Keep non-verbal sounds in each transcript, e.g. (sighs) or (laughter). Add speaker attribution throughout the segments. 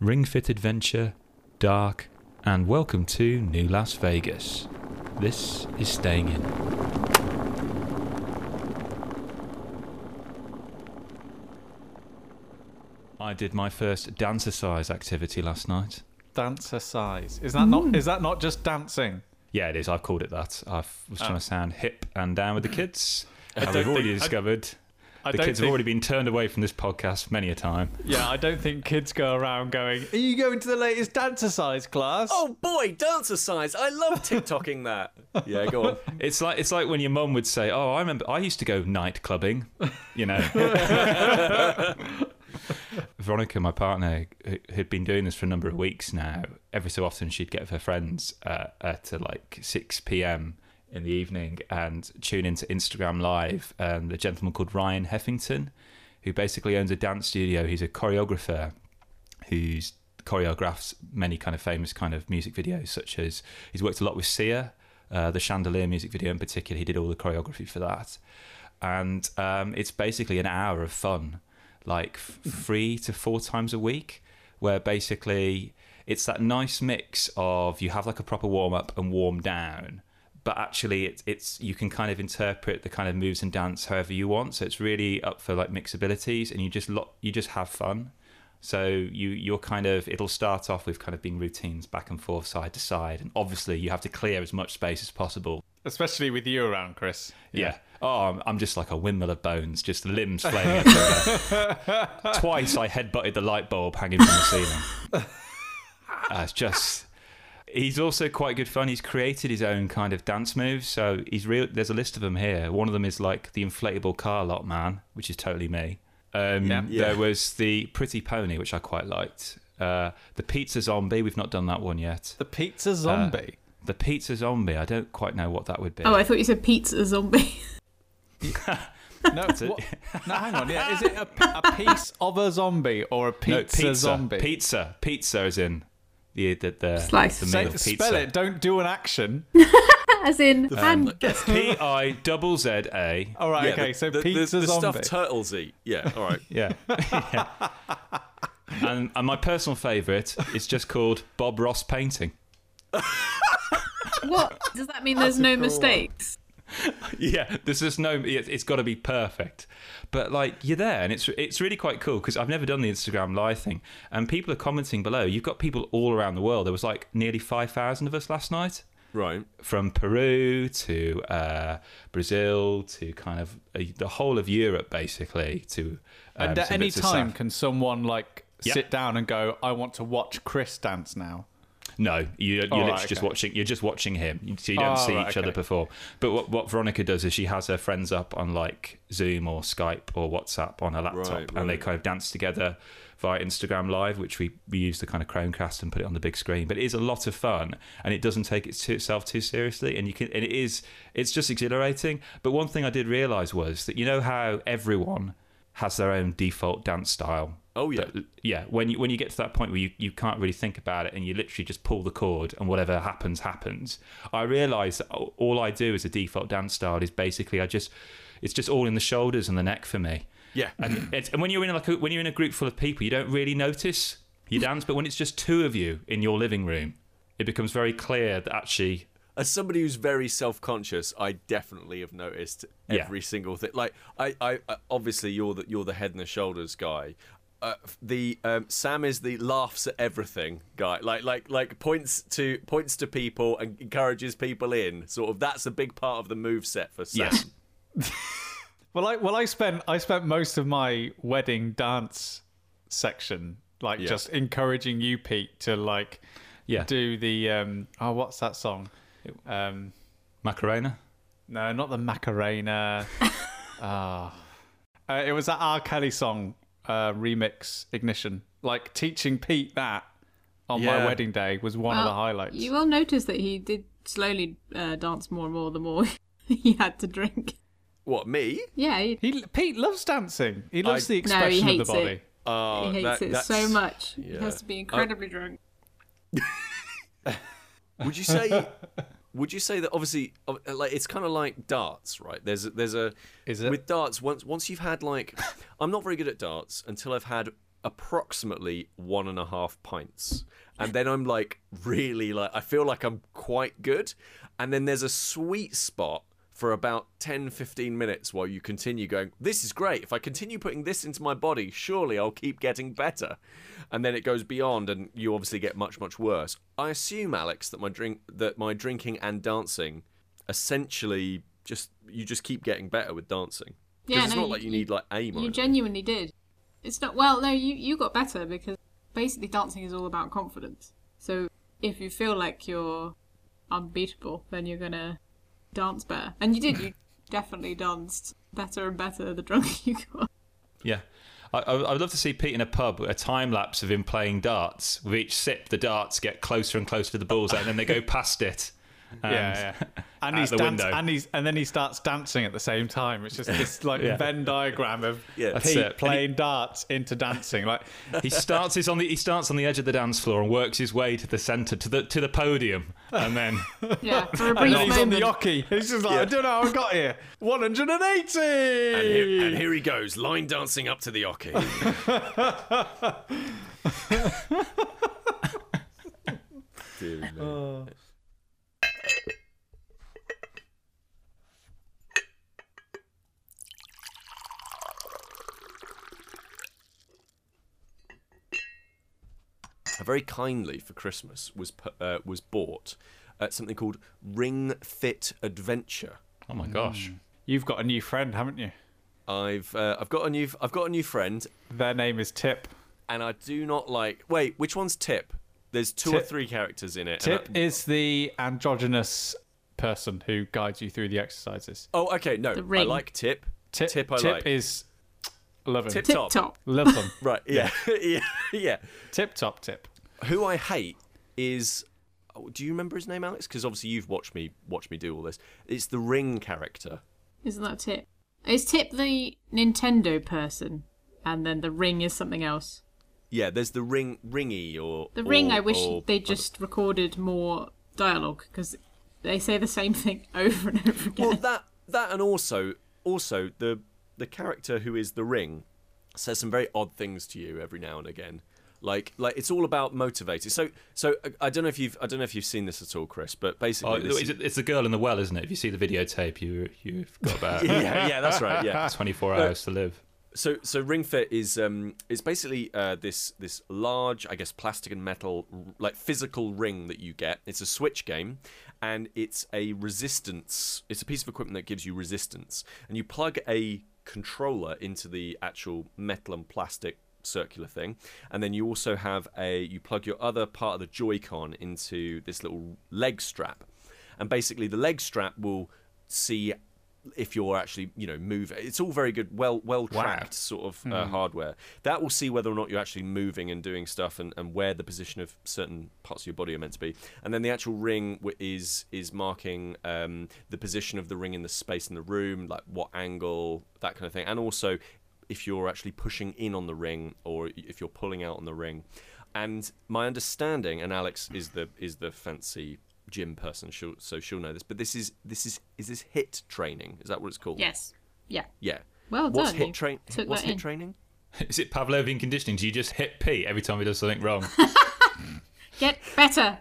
Speaker 1: Ring Fit Adventure, Dark, and welcome to New Las Vegas. This is Staying In. I did my first dancercise activity last night.
Speaker 2: Dancercise. Is that not? Hmm. Is that not just dancing?
Speaker 1: Yeah, it is. I've called it that. I was trying
Speaker 2: Oh.
Speaker 1: to sound hip and down with the kids. (laughs) And
Speaker 2: don't
Speaker 1: we've already
Speaker 2: think- I-
Speaker 1: discovered
Speaker 2: I
Speaker 1: the
Speaker 2: don't
Speaker 1: kids have already been turned away from this podcast many a time.
Speaker 2: Yeah, I don't think kids go around going. Are you going to the latest dancercise class?
Speaker 3: Oh boy, dancercise! I love TikToking that. (laughs) Yeah, go on.
Speaker 1: It's like it's like when your mum would say, "Oh, I remember I used to go night clubbing," you know. (laughs) Veronica, my partner, who'd been doing this for a number of weeks now, every so often she'd get with her friends uh, at uh, like six p.m. in the evening and tune into Instagram Live. And a gentleman called Ryan Heffington, who basically owns a dance studio. He's a choreographer who's choreographs many kind of famous kind of music videos, such as he's worked a lot with Sia, uh, the Chandelier music video in particular. He did all the choreography for that, and um, it's basically an hour of fun, like f- three to four times a week, where basically it's that nice mix of you have like a proper warm up and warm down. But actually, it's it's you can kind of interpret the kind of moves and dance however you want. So it's really up for like mixabilities, and you just lo- you just have fun. So you you're kind of it'll start off with kind of being routines back and forth, side to side, and obviously you have to clear as much space as possible.
Speaker 2: Especially with you around, Kris.
Speaker 1: Yeah. Oh, I'm, I'm just like a windmill of bones, just limbs (laughs) flaming. everywhere. Twice I headbutted the light bulb hanging from the ceiling. (laughs) Uh, it's just. He's also quite good fun. He's created his own kind of dance moves. So he's real. There's a list of them here. One of them is like the inflatable car lot man, which is totally me. Um,
Speaker 2: Yeah.
Speaker 3: Yeah.
Speaker 1: There was the pretty pony, which I quite liked. Uh, the pizza zombie. We've not done that one yet.
Speaker 2: The pizza zombie.
Speaker 1: The pizza zombie. I don't quite know what that would be.
Speaker 4: Oh, I thought you said pizza zombie. (laughs) (laughs)
Speaker 2: no,
Speaker 1: it.
Speaker 2: what, no, hang on. Yeah, is it a, a piece of a zombie or a pizza,
Speaker 1: no, pizza
Speaker 2: zombie?
Speaker 1: Pizza. Pizza is in the the the,
Speaker 4: Slice.
Speaker 1: the
Speaker 2: Say-
Speaker 1: meal of pizza.
Speaker 2: spell it. Don't do an action. (laughs)
Speaker 4: As in, um, and (laughs)
Speaker 1: P I double Z A.
Speaker 2: All right.
Speaker 3: Yeah,
Speaker 2: okay.
Speaker 3: the,
Speaker 2: so
Speaker 3: the,
Speaker 2: pizza
Speaker 3: the, the
Speaker 2: zombie.
Speaker 3: stuff turtles eat. Yeah, all right. (laughs)
Speaker 1: Yeah. Yeah. And, and my personal favourite is just called Bob Ross painting.
Speaker 4: what does that mean? There's no mistakes. (laughs)
Speaker 1: Yeah, there's just no. it- It's got to be perfect, but like you're there, and it's it's really quite cool because I've never done the Instagram live thing, and people are commenting below. You've got people all around the world. There was like nearly five thousand of us last night.
Speaker 3: Right.
Speaker 1: from Peru to uh, Brazil to kind of uh, the whole of Europe, basically. To um,
Speaker 2: and at any time,
Speaker 1: South-
Speaker 2: can someone like
Speaker 1: Yeah.
Speaker 2: sit down and go, "I want to watch Kris dance now"?
Speaker 1: No, you, you're
Speaker 2: Oh,
Speaker 1: literally
Speaker 2: right,
Speaker 1: just
Speaker 2: okay.
Speaker 1: watching. You're just watching him, You- so you don't
Speaker 2: Oh,
Speaker 1: see
Speaker 2: right,
Speaker 1: each other
Speaker 2: okay.
Speaker 1: perform. But what, what Veronica does is she has her friends up on like Zoom or Skype or WhatsApp on her laptop, and they kind of dance together via Instagram Live, which we, we use the kind of Chromecast and put it on the big screen. But it is a lot of fun, and it doesn't take itself too seriously, and you can and it is it's just exhilarating. But one thing I did realize was that you know how everyone has their own default dance style.
Speaker 3: Oh yeah.
Speaker 1: But, yeah. When you when you get to that point where you, you can't really think about it and you literally just pull the cord and whatever happens happens. I realise all I do as a default dance style is basically I just it's just all in the shoulders and the neck for me.
Speaker 3: Yeah.
Speaker 1: And, it's, and when you're in like a, when you're in a group full of people, you don't really notice you (laughs) dance. But when it's just two of you in your living room, it becomes very clear that actually
Speaker 3: As somebody who's very self-conscious, I definitely have noticed
Speaker 1: Yeah.
Speaker 3: every single thing. Like, I, I, I obviously you're the you're the head and the shoulders guy. Uh, the um, Sam is the laughs at everything guy. Like, like, like points to points to people and encourages people in. Sort of. That's a big part of the move set for Sam.
Speaker 1: yes, (laughs)
Speaker 2: Well, I well I spent I spent most of my wedding dance section like
Speaker 3: Yeah.
Speaker 2: just encouraging you, Pete, to like
Speaker 1: yeah,
Speaker 2: do the um oh what's that song? Um
Speaker 1: Macarena.
Speaker 2: no, not the Macarena. (laughs) Ah. Uh, it was that R. Kelly song uh, remix Ignition. Like teaching Pete that on my wedding day was one of the highlights.
Speaker 4: You will notice that he did slowly uh, dance more and more the more (laughs) he had to drink.
Speaker 3: What me?
Speaker 4: Yeah, he,
Speaker 2: He Pete loves dancing. He loves
Speaker 3: I-
Speaker 2: the
Speaker 4: No, he
Speaker 2: expression of
Speaker 4: hates
Speaker 2: the
Speaker 4: it.
Speaker 2: body.
Speaker 3: Oh,
Speaker 4: he hates
Speaker 3: that-
Speaker 4: it
Speaker 3: that's-
Speaker 4: so much. He has to be incredibly drunk. (laughs)
Speaker 3: Would you say? Would you say that obviously, uh, like it's kind of like darts, right? There's a, there's a
Speaker 2: Is it?
Speaker 3: with darts once once you've had like, (laughs) I'm not very good at darts until I've had approximately one and a half pints. And then I'm like, really, like, I feel like I'm quite good. And then there's a sweet spot for about 10 15 minutes while you continue going this is great if i continue putting this into my body surely i'll keep getting better and then it goes beyond and you obviously get much much worse i assume Alix that my drink that my drinking and dancing essentially just you just keep getting better with dancing
Speaker 4: Yeah,
Speaker 3: it's
Speaker 4: no,
Speaker 3: not
Speaker 4: you-
Speaker 3: like you need like aim
Speaker 4: You genuinely did. It's not well. No, you you got better because basically dancing is all about confidence. So if you feel like you're unbeatable, then you're gonna dance better. And you did. You definitely danced better and better the drunker (laughs) you got.
Speaker 1: Yeah. I, I I would love to see Pete in a pub, a time lapse of him playing darts. With each sip, the darts get closer and closer to the bullseye, and then they go past it. (laughs) And
Speaker 2: yeah, yeah. And he's
Speaker 1: the
Speaker 2: dance-
Speaker 1: window.
Speaker 2: and he's and then he starts dancing at the same time. It's just this like (laughs)
Speaker 1: Yeah.
Speaker 2: Venn diagram of
Speaker 3: Yeah.
Speaker 1: That's
Speaker 2: Pete
Speaker 1: it. He-
Speaker 2: playing darts into dancing. Like (laughs)
Speaker 1: He starts his on the he starts on the edge of the dance floor and works his way to the centre to the to the podium, and then (laughs)
Speaker 4: Yeah, for a
Speaker 2: and
Speaker 4: brief
Speaker 2: then he's on the
Speaker 4: moment.
Speaker 2: oche. He's just like, I don't know how I got here. 180.
Speaker 3: and here, and here he goes line dancing up to the oche Dear me. Oh. Very kindly for Christmas was uh, was bought uh, something called Ring Fit Adventure.
Speaker 1: oh my gosh,
Speaker 2: You've got a new friend, haven't you?
Speaker 3: I've uh, I've got a new I've got a new friend,
Speaker 2: Their name is Tip.
Speaker 3: and I do not like. Wait, which one's Tip? There's two or three characters in it.
Speaker 2: Tip
Speaker 3: I-
Speaker 2: is the androgynous person who guides you through the exercises.
Speaker 3: oh, okay. No, I like Tip.
Speaker 2: Tip,
Speaker 3: Tip I
Speaker 2: Tip
Speaker 3: like.
Speaker 2: is love him.
Speaker 3: Tip
Speaker 4: Tip
Speaker 3: top.
Speaker 4: top.
Speaker 2: Love them. (laughs)
Speaker 3: Right. Yeah. (laughs) yeah. Yeah.
Speaker 2: Tip top tip.
Speaker 3: Who I hate is. oh, Do you remember his name, Alix? Because obviously you've watched me watch me do all this. It's the Ring character.
Speaker 4: Isn't that Tip? Is Tip the Nintendo person, and then the ring is something else?
Speaker 3: Yeah. There's the Ring Ringy or
Speaker 4: The ring.
Speaker 3: or-
Speaker 4: I wish
Speaker 3: or-
Speaker 4: they just recorded more dialogue because they say the same thing (laughs) over and over again.
Speaker 3: Well, that that and also also the the character who is the ring says some very odd things to you every now and again. Like like it's all about motivating. So so I don't know if you've I don't know if you've seen this at all, Kris, but basically
Speaker 1: oh,
Speaker 3: this
Speaker 1: it's the girl in the well, isn't it? If you see the videotape, you you've got about (laughs)
Speaker 3: yeah yeah that's right yeah. (laughs)
Speaker 1: 24 hours to live.
Speaker 3: So so Ring Fit is um is basically uh, this this large I guess plastic and metal like physical ring that you get. It's a Switch game, and it's a resistance. It's a piece of equipment that gives you resistance, and you plug a controller into the actual metal and plastic circular thing, and then you also have a you plug your other part of the Joy-Con into this little leg strap, and basically the leg strap will see if you're actually you know move it's all very good well well tracked sort of uh, hardware. That will see whether or not you're actually moving and doing stuff and, and where the position of certain parts of your body are meant to be. And then the actual ring w- is is marking um, the position of the ring in the space in the room like what angle that kind of thing. And also if you're actually pushing in on the ring or if you're pulling out on the ring and my understanding and Alix is the is the fancy gym person she'll, so she'll know this but this is this is is this HIIT training is that what it's called
Speaker 4: yes. Yeah.
Speaker 3: yeah
Speaker 4: Well
Speaker 3: what's
Speaker 4: done.
Speaker 3: hit
Speaker 4: you
Speaker 3: train
Speaker 4: took
Speaker 3: what's hit
Speaker 4: in.
Speaker 3: training
Speaker 1: Is it Pavlovian conditioning? Do you just hit P every time he does something wrong? (laughs)
Speaker 4: Get better.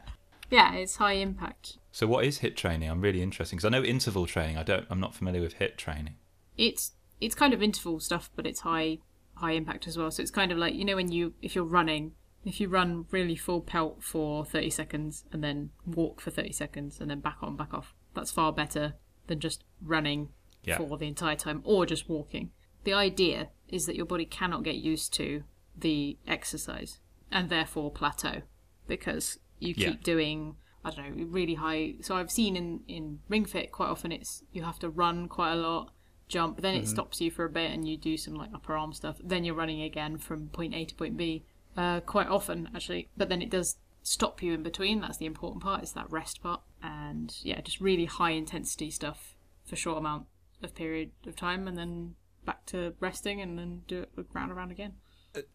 Speaker 4: Yeah, it's high impact.
Speaker 1: so what is HIIT training? I'm really interested because I know interval training. I don't. I'm not familiar with HIIT training.
Speaker 4: It's it's kind of interval stuff, but it's high high impact as well. So it's kind of like you know when you if you're running, if you run really full pelt for 30 seconds and then walk for 30 seconds and then back on back off. That's far better than just running
Speaker 1: Yeah.
Speaker 4: for the entire time or just walking. The idea is that your body cannot get used to the exercise and therefore plateau because you keep
Speaker 1: Yeah.
Speaker 4: doing I don't know really high. So I've seen in in Ring Fit quite often it's you have to run quite a lot, jump, then it stops you for a bit and you do some like upper arm stuff. Then you're running again from point A to point B. Uh, quite often actually, but then it does stop you in between. That's the important part. It's that rest part, and yeah, just really high intensity stuff for short amount of period of time, and then back to resting, and then do it round and round again.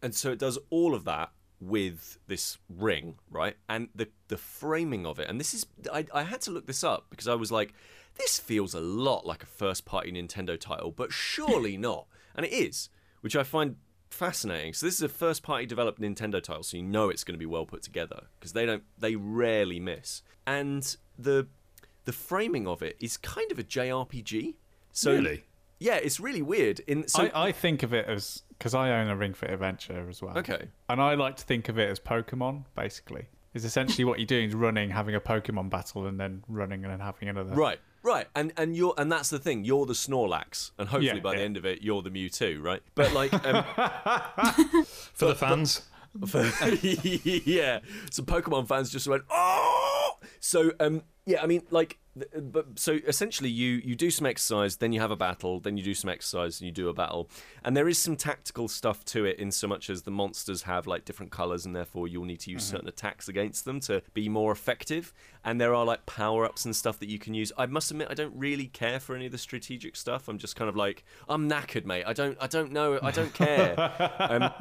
Speaker 3: and so it does all of that with this ring right and the the framing of it and this is I, I had to look this up because i was like this feels a lot like a first party nintendo title but surely (laughs) not and it is which i find fascinating. So this is a first party developed Nintendo title, so you know it's going to be well put together because they don't they rarely miss. And the the framing of it is kind of a JRPG. So
Speaker 1: Really?
Speaker 3: yeah, it's really weird. In so
Speaker 2: I, I think of it as because I own a Ring Fit Adventure as well.
Speaker 3: okay,
Speaker 2: And I like to think of it as Pokemon, basically. Is essentially what you're doing is running, having a Pokemon battle, and then running and then having another.
Speaker 3: right, right, and and you're and that's the thing. You're the Snorlax, and hopefully
Speaker 2: Yeah,
Speaker 3: by the
Speaker 2: yeah.
Speaker 3: end of it, you're the Mewtwo, right? But like, um, (laughs)
Speaker 1: For the fans, (laughs) (laughs)
Speaker 3: yeah, some Pokemon fans just went, oh. So um, yeah, I mean, like, but so essentially, you you do some exercise, then you have a battle, then you do some exercise, and you do a battle, and there is some tactical stuff to it in so much as the monsters have like different colors, and therefore you'll need to use certain attacks against them to be more effective. And there are like power ups and stuff that you can use. I must admit, I don't really care for any of the strategic stuff. I'm just kind of like, I'm knackered, mate. I don't, I don't know, I don't care. (laughs) um,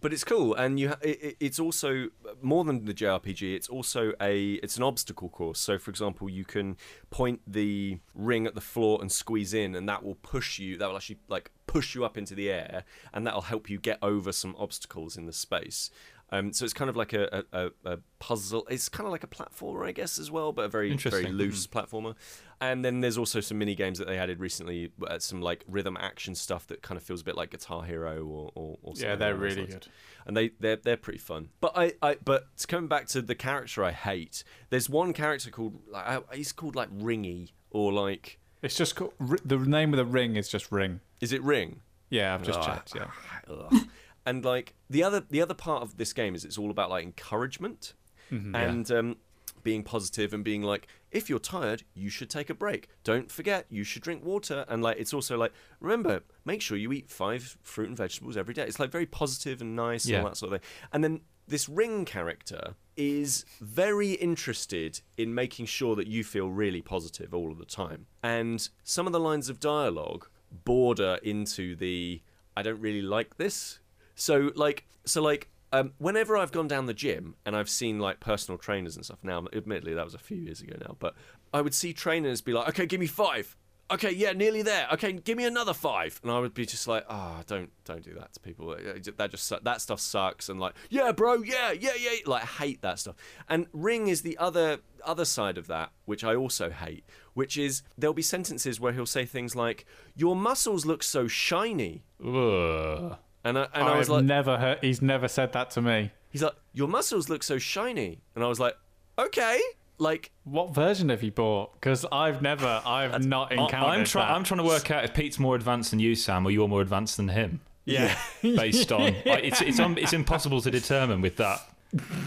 Speaker 3: but it's cool, and you. Ha- it, it- it's also more than the JRPG. It's also a. It's an obstacle course. So, for example, you can point the ring at the floor and squeeze in, and that will push you. That will actually like push you up into the air, and that will help you get over some obstacles in the space. Um, so it's kind of like a, a, a- puzzle. It's kind of like a platformer, I guess, as well, but a very very loose platformer. And then there's also some mini games that they added recently, uh, some like rhythm action stuff that kind of feels a bit like Guitar Hero or, or, or something
Speaker 2: Yeah, they're really good.
Speaker 3: and they they're they're pretty fun. But I, I but coming back to the character I hate, there's one character called like he's called like Ringy or like
Speaker 2: It's just called, the name of the ring is just Ring.
Speaker 3: is it Ring?
Speaker 2: Yeah, I've just
Speaker 3: Ah.
Speaker 2: checked. Yeah. (laughs)
Speaker 3: And like the other the other part of this game is it's all about like encouragement and um, being positive and being like if you're tired you should take a break. Don't forget you should drink water. And like it's also like remember make sure you eat five fruit and vegetables every day. It's like very positive and nice and all that sort of thing. And then this ring character is very interested in making sure that you feel really positive all of the time. And some of the lines of dialogue border into the I don't really like this. So like so like um, whenever I've gone down the gym and I've seen like personal trainers and stuff. Now, admittedly, that was a few years ago now, but I would see trainers be like, "Okay, give me five. Okay, yeah, nearly there. Okay, give me another five. And I would be just like, "Ah, don't don't do that to people. That just that stuff sucks." And like, "Yeah, bro, yeah, yeah, yeah." Like, hate that stuff. And ring is the other other side of that, which I also hate, which is there'll be sentences where he'll say things like, "Your muscles look so shiny,"
Speaker 1: Ugh.
Speaker 3: And I, and I was
Speaker 2: I've
Speaker 3: like,
Speaker 2: never heard. He's never said that to me.
Speaker 3: He's like, Your muscles look so shiny. And I was like, Okay. Like,
Speaker 2: What version have you bought? Because I've never, I've not encountered
Speaker 1: I'm trying.
Speaker 2: that.
Speaker 1: I'm trying to work out if Pete's more advanced than you, Sam, or you're more advanced than him.
Speaker 2: Yeah. (laughs)
Speaker 1: Based on, (laughs) like, it's it's un, it's impossible to determine with that.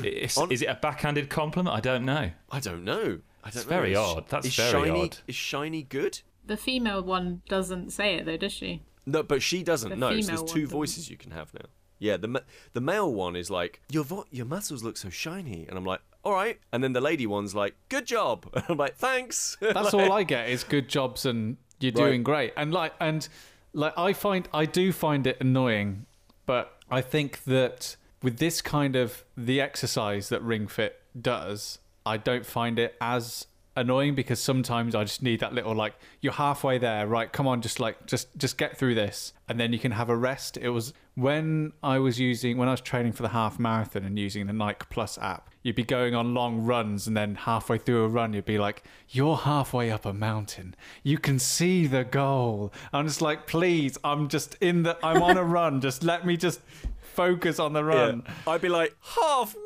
Speaker 1: It's,
Speaker 3: On-
Speaker 1: is it a backhanded compliment? I don't know.
Speaker 3: I don't know. I don't
Speaker 1: It's
Speaker 3: know.
Speaker 1: very
Speaker 3: Is-
Speaker 1: odd. That's
Speaker 3: is
Speaker 1: very
Speaker 3: shiny,
Speaker 1: odd.
Speaker 3: Is shiny good?
Speaker 4: The female one doesn't say it though, does she?
Speaker 3: No, but she doesn't
Speaker 4: The
Speaker 3: know. So there's two
Speaker 4: doesn't.
Speaker 3: voices you can have now. Yeah, the ma- the male one is like, your vo- your muscles look so shiny, and I'm like, all right. And then the lady one's like, good job. (laughs) And I'm like, thanks. (laughs)
Speaker 2: That's all I get is good jobs and you're
Speaker 3: Right.
Speaker 2: doing great. And like and like I find I do find it annoying, but I think that with this kind of the exercise that Ring Fit does, I don't find it as annoying because sometimes I just need that little like you're halfway there, right? Come on, just like just just get through this and then you can have a rest. It was when I was using when I was training for the half marathon and using the Nike Plus app, you'd be going on long runs and then halfway through a run you'd be like, You're halfway up a mountain. You can see the goal. I'm just like, please, I'm just in the I'm on a run. Just let me just focus on the run.
Speaker 3: I'd be like, halfway.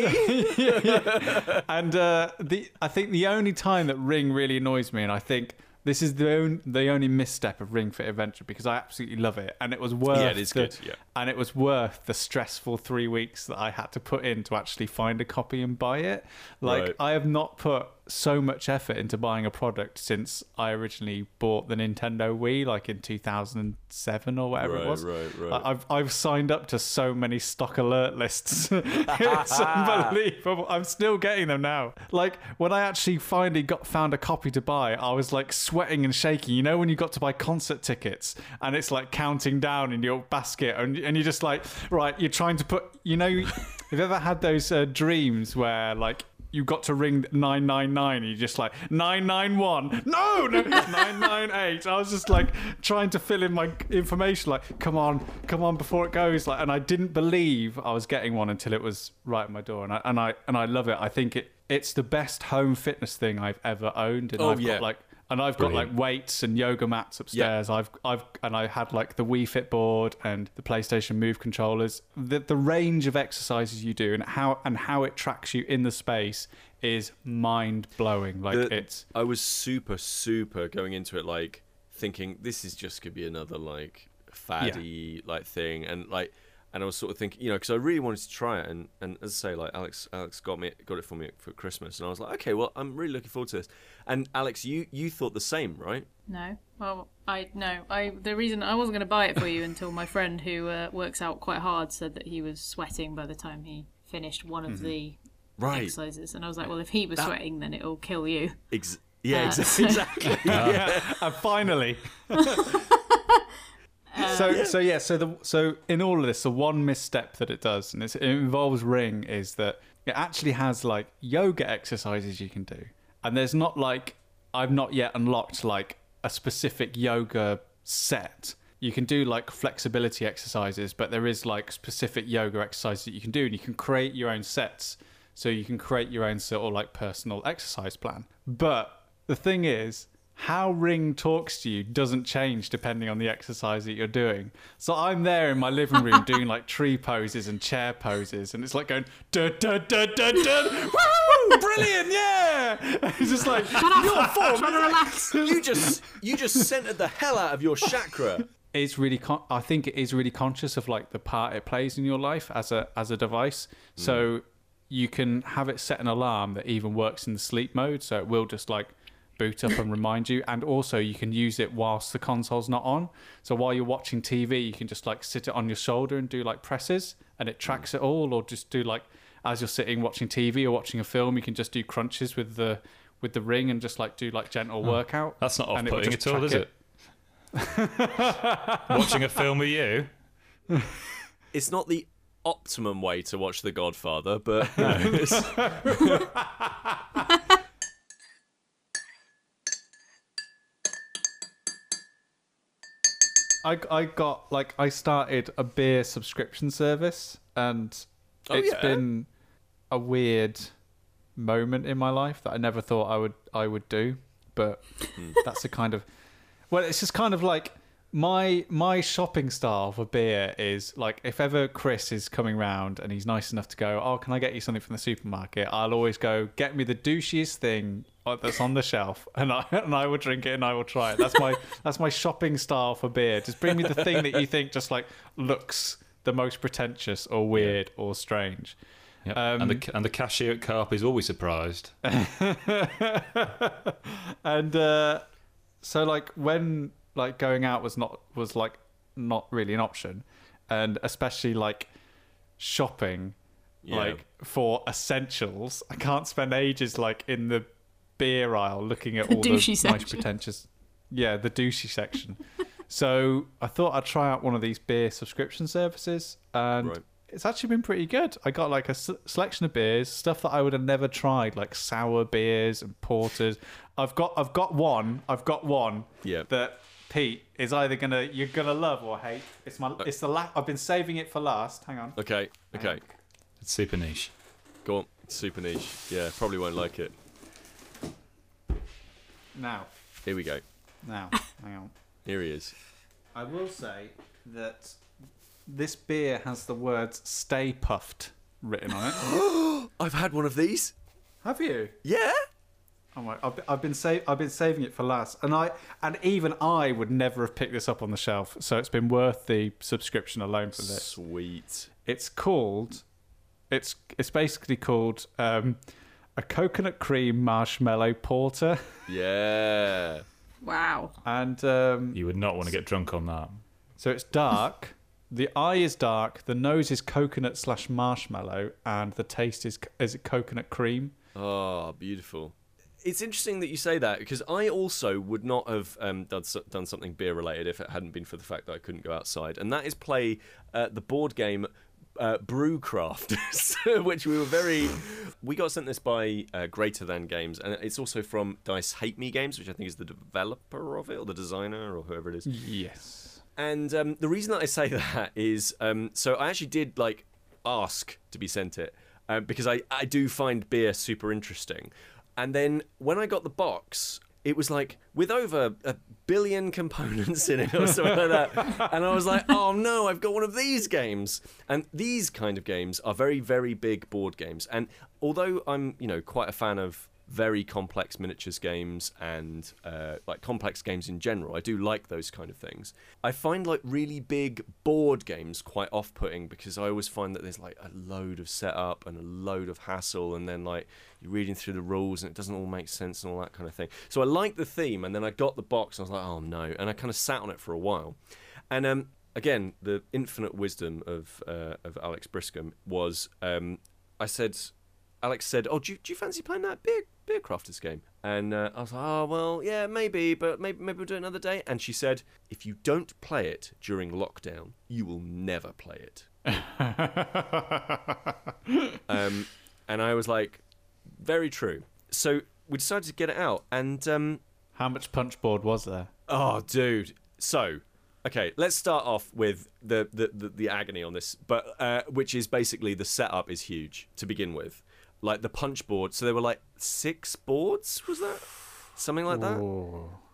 Speaker 3: (laughs)
Speaker 2: And uh, the I think the only time that Ring really annoys me, and I think this is the only, the only misstep of Ring Fit Adventure because I absolutely love it, and it was worth
Speaker 3: Yeah, it is
Speaker 2: the,
Speaker 3: good, yeah.
Speaker 2: and it was worth the stressful three weeks that I had to put in to actually find a copy and buy it. Like
Speaker 3: Right.
Speaker 2: I have not put so much effort into buying a product since I originally bought the Nintendo Wii, like in 2007 or whatever
Speaker 3: Right,
Speaker 2: it was.
Speaker 3: right, right.
Speaker 2: I've I've signed up to so many stock alert lists. (laughs) it's unbelievable. I'm still getting them now. Like when I actually finally got found a copy to buy, I was like sweating and shaking. You know when you got to buy concert tickets and it's like counting down in your basket and and you're just like right, you're trying to put. You know, (laughs) have you ever had those uh, dreams where like you got to ring 999 you're just like 991 no no it's 998 i was just like trying to fill in my information like come on come on before it goes like and i didn't believe i was getting one until it was right at my door and i and i and i love it i think it it's the best home fitness thing i've ever owned and
Speaker 3: Oh,
Speaker 2: i've
Speaker 3: yeah.
Speaker 2: got like and I've got like weights and yoga mats upstairs. I've I've and I had like the Wii Fit board and the PlayStation Move controllers. The the range of exercises you do and how and how it tracks you in the space is mind blowing. Like
Speaker 3: The-
Speaker 2: it's
Speaker 3: I was super, super going into it like thinking this is just gonna be another like faddy like thing, and like, and I was sort of thinking, you know, because I really wanted to try it, and and as I say, like Alix, Alix got me got it for me for Christmas, and I was like, okay, well, I'm really looking forward to this. And Alix, you you thought the same, right?
Speaker 4: No. Well, I no. I the reason I wasn't going to buy it for you (laughs) until my friend who uh, works out quite hard said that he was sweating by the time he finished one of the
Speaker 3: Right.
Speaker 4: exercises, and I was like, well, if he was sweating, then it'll kill you.
Speaker 3: Ex- yeah,
Speaker 4: Uh,
Speaker 3: exa- (laughs) exactly. (laughs)
Speaker 2: yeah, and finally. So so yeah so the so in all of this the one misstep that it does and it's, it involves ring is that it actually has like yoga exercises you can do. And there's not like i've not yet unlocked like a specific yoga set. You can do like flexibility exercises but there is like specific yoga exercises that you can do and you can create your own sets. So you can create your own sort of like personal exercise plan. But the thing is how ring talks to you doesn't change depending on the exercise that you're doing. So I'm there in my living room doing like (laughs) tree poses and chair poses, and it's like going dun dun dun dun dun. (laughs) Woo! Brilliant, yeah! (laughs) It's just like your form.
Speaker 4: Trying to relax.
Speaker 3: you just you just centered the hell out of your chakra.
Speaker 2: It's really. Con- I think it is really conscious of like the part it plays in your life as a as a device. Mm. So you can have it set an alarm that even works in the sleep mode, so it will just like boot up and remind you. And also you can use it whilst the console's not on. So while you're watching TV, you can just like sit it on your shoulder and do like presses, and it tracks it all. Or just do like as you're sitting watching TV or watching a film, you can just do crunches with the with the ring and just like do like gentle hmm. workout.
Speaker 1: That's not
Speaker 2: and it will
Speaker 1: off-putting at all, is it? (laughs) Watching a film with you. (laughs)
Speaker 3: It's not the optimum way to watch The Godfather, but (laughs) you know, it's-
Speaker 2: I I got like I started a beer subscription service and
Speaker 3: Oh,
Speaker 2: it's
Speaker 3: yeah?
Speaker 2: been a weird moment in my life that I never thought I would I would do, but
Speaker 3: Hmm.
Speaker 2: that's the kind of well, it's just kind of like my my shopping style for beer is like if ever Kris is coming round and he's nice enough to go, oh, can I get you something from the supermarket? I'll always go get me the douchiest thing that's on the shelf, and I (laughs) and I will drink it and I will try it. That's my (laughs) that's my shopping style for beer. Just bring me the thing that you think just like looks the most pretentious or weird or strange.
Speaker 1: Yep.
Speaker 2: Um,
Speaker 1: and the and the cashier at Carp is always surprised. (laughs)
Speaker 2: and uh, so like when like going out was not was like not really an option and especially like shopping
Speaker 3: Yeah.
Speaker 2: like for essentials i can't spend ages like in the beer aisle looking at
Speaker 4: The
Speaker 2: all the
Speaker 4: douchey
Speaker 2: nice pretentious yeah the douchey section (laughs) so i thought i'd try out one of these beer subscription services and
Speaker 3: Right.
Speaker 2: it's actually been pretty good. I got like a s- selection of beers, stuff that I would have never tried, like sour beers and porters. I've got, I've got one, I've got one
Speaker 3: Yeah.
Speaker 2: that Pete is either gonna, you're gonna love or hate. It's my, uh, it's the la- I've been saving it for last. Hang on.
Speaker 3: okay, okay,
Speaker 1: It's super niche.
Speaker 3: go on. Super niche. Yeah, probably won't like it.
Speaker 2: Now,
Speaker 3: Here we go.
Speaker 2: now, hang on.
Speaker 3: Here he is.
Speaker 2: I will say that this beer has the words "Stay Puft" written on it. (gasps)
Speaker 3: I've had one of these.
Speaker 2: have you?
Speaker 3: Yeah.
Speaker 2: Oh my! I've, I've been sa- I've been saving it for last, and I and even I would never have picked this up on the shelf. So it's been worth the subscription alone for this.
Speaker 3: Sweet.
Speaker 2: It's called, it's it's basically called um, a coconut cream marshmallow porter, (laughs)
Speaker 3: Yeah.
Speaker 4: Wow.
Speaker 2: and um,
Speaker 1: You would not want to get drunk on that.
Speaker 2: so it's dark. (laughs) the eye is dark. The nose is coconut slash marshmallow, and the taste is is it coconut cream.
Speaker 3: Oh, beautiful. It's interesting that you say that because I also would not have um, done so- done something beer related if it hadn't been for the fact that I couldn't go outside, and that is play uh, the board game uh, Brewcraft, (laughs) which we were very. We got sent this by uh, Greater Than Games, and it's also from Dice Hate Me Games, which I think is the developer of it, or the designer, or whoever it is.
Speaker 2: Yes.
Speaker 3: And um, the reason that I say (laughs) that is, um, so I actually did like ask to be sent it uh, because I I do find beer super interesting, and then when I got the box. It was like with over a billion components in it or something like that. (laughs) And I was like, oh no, I've got one of these games. And these kind of games are very, very big board games. And although I'm, you know, quite a fan of very complex miniatures games and uh, like complex games in general. I do like those kind of things. I find like really big board games quite off putting because I always find that there's like a load of setup and a load of hassle, and then like you're reading through the rules and it doesn't all make sense and all that kind of thing. So I like the theme, and then I got the box and I was like, oh no, and I kind of sat on it for a while. And um, again, the infinite wisdom of uh, of Alix Briscombe was um, I said. Alix said, "Oh, do you, do you fancy playing that beer beer crafters game?" And uh, I was like, "Oh, well, yeah, maybe, but maybe maybe we'll do it another day." And she said, "If you don't play it during lockdown, you will never play it." (laughs) um, and I was like, "Very true." So we decided to get it out, and um,
Speaker 2: How much punchboard was there?
Speaker 3: Oh, dude. So, okay, let's start off with the the, the, the agony on this, but uh, which is basically the setup is huge to begin with. Like the punch board. So there were like six boards. Was that something like that?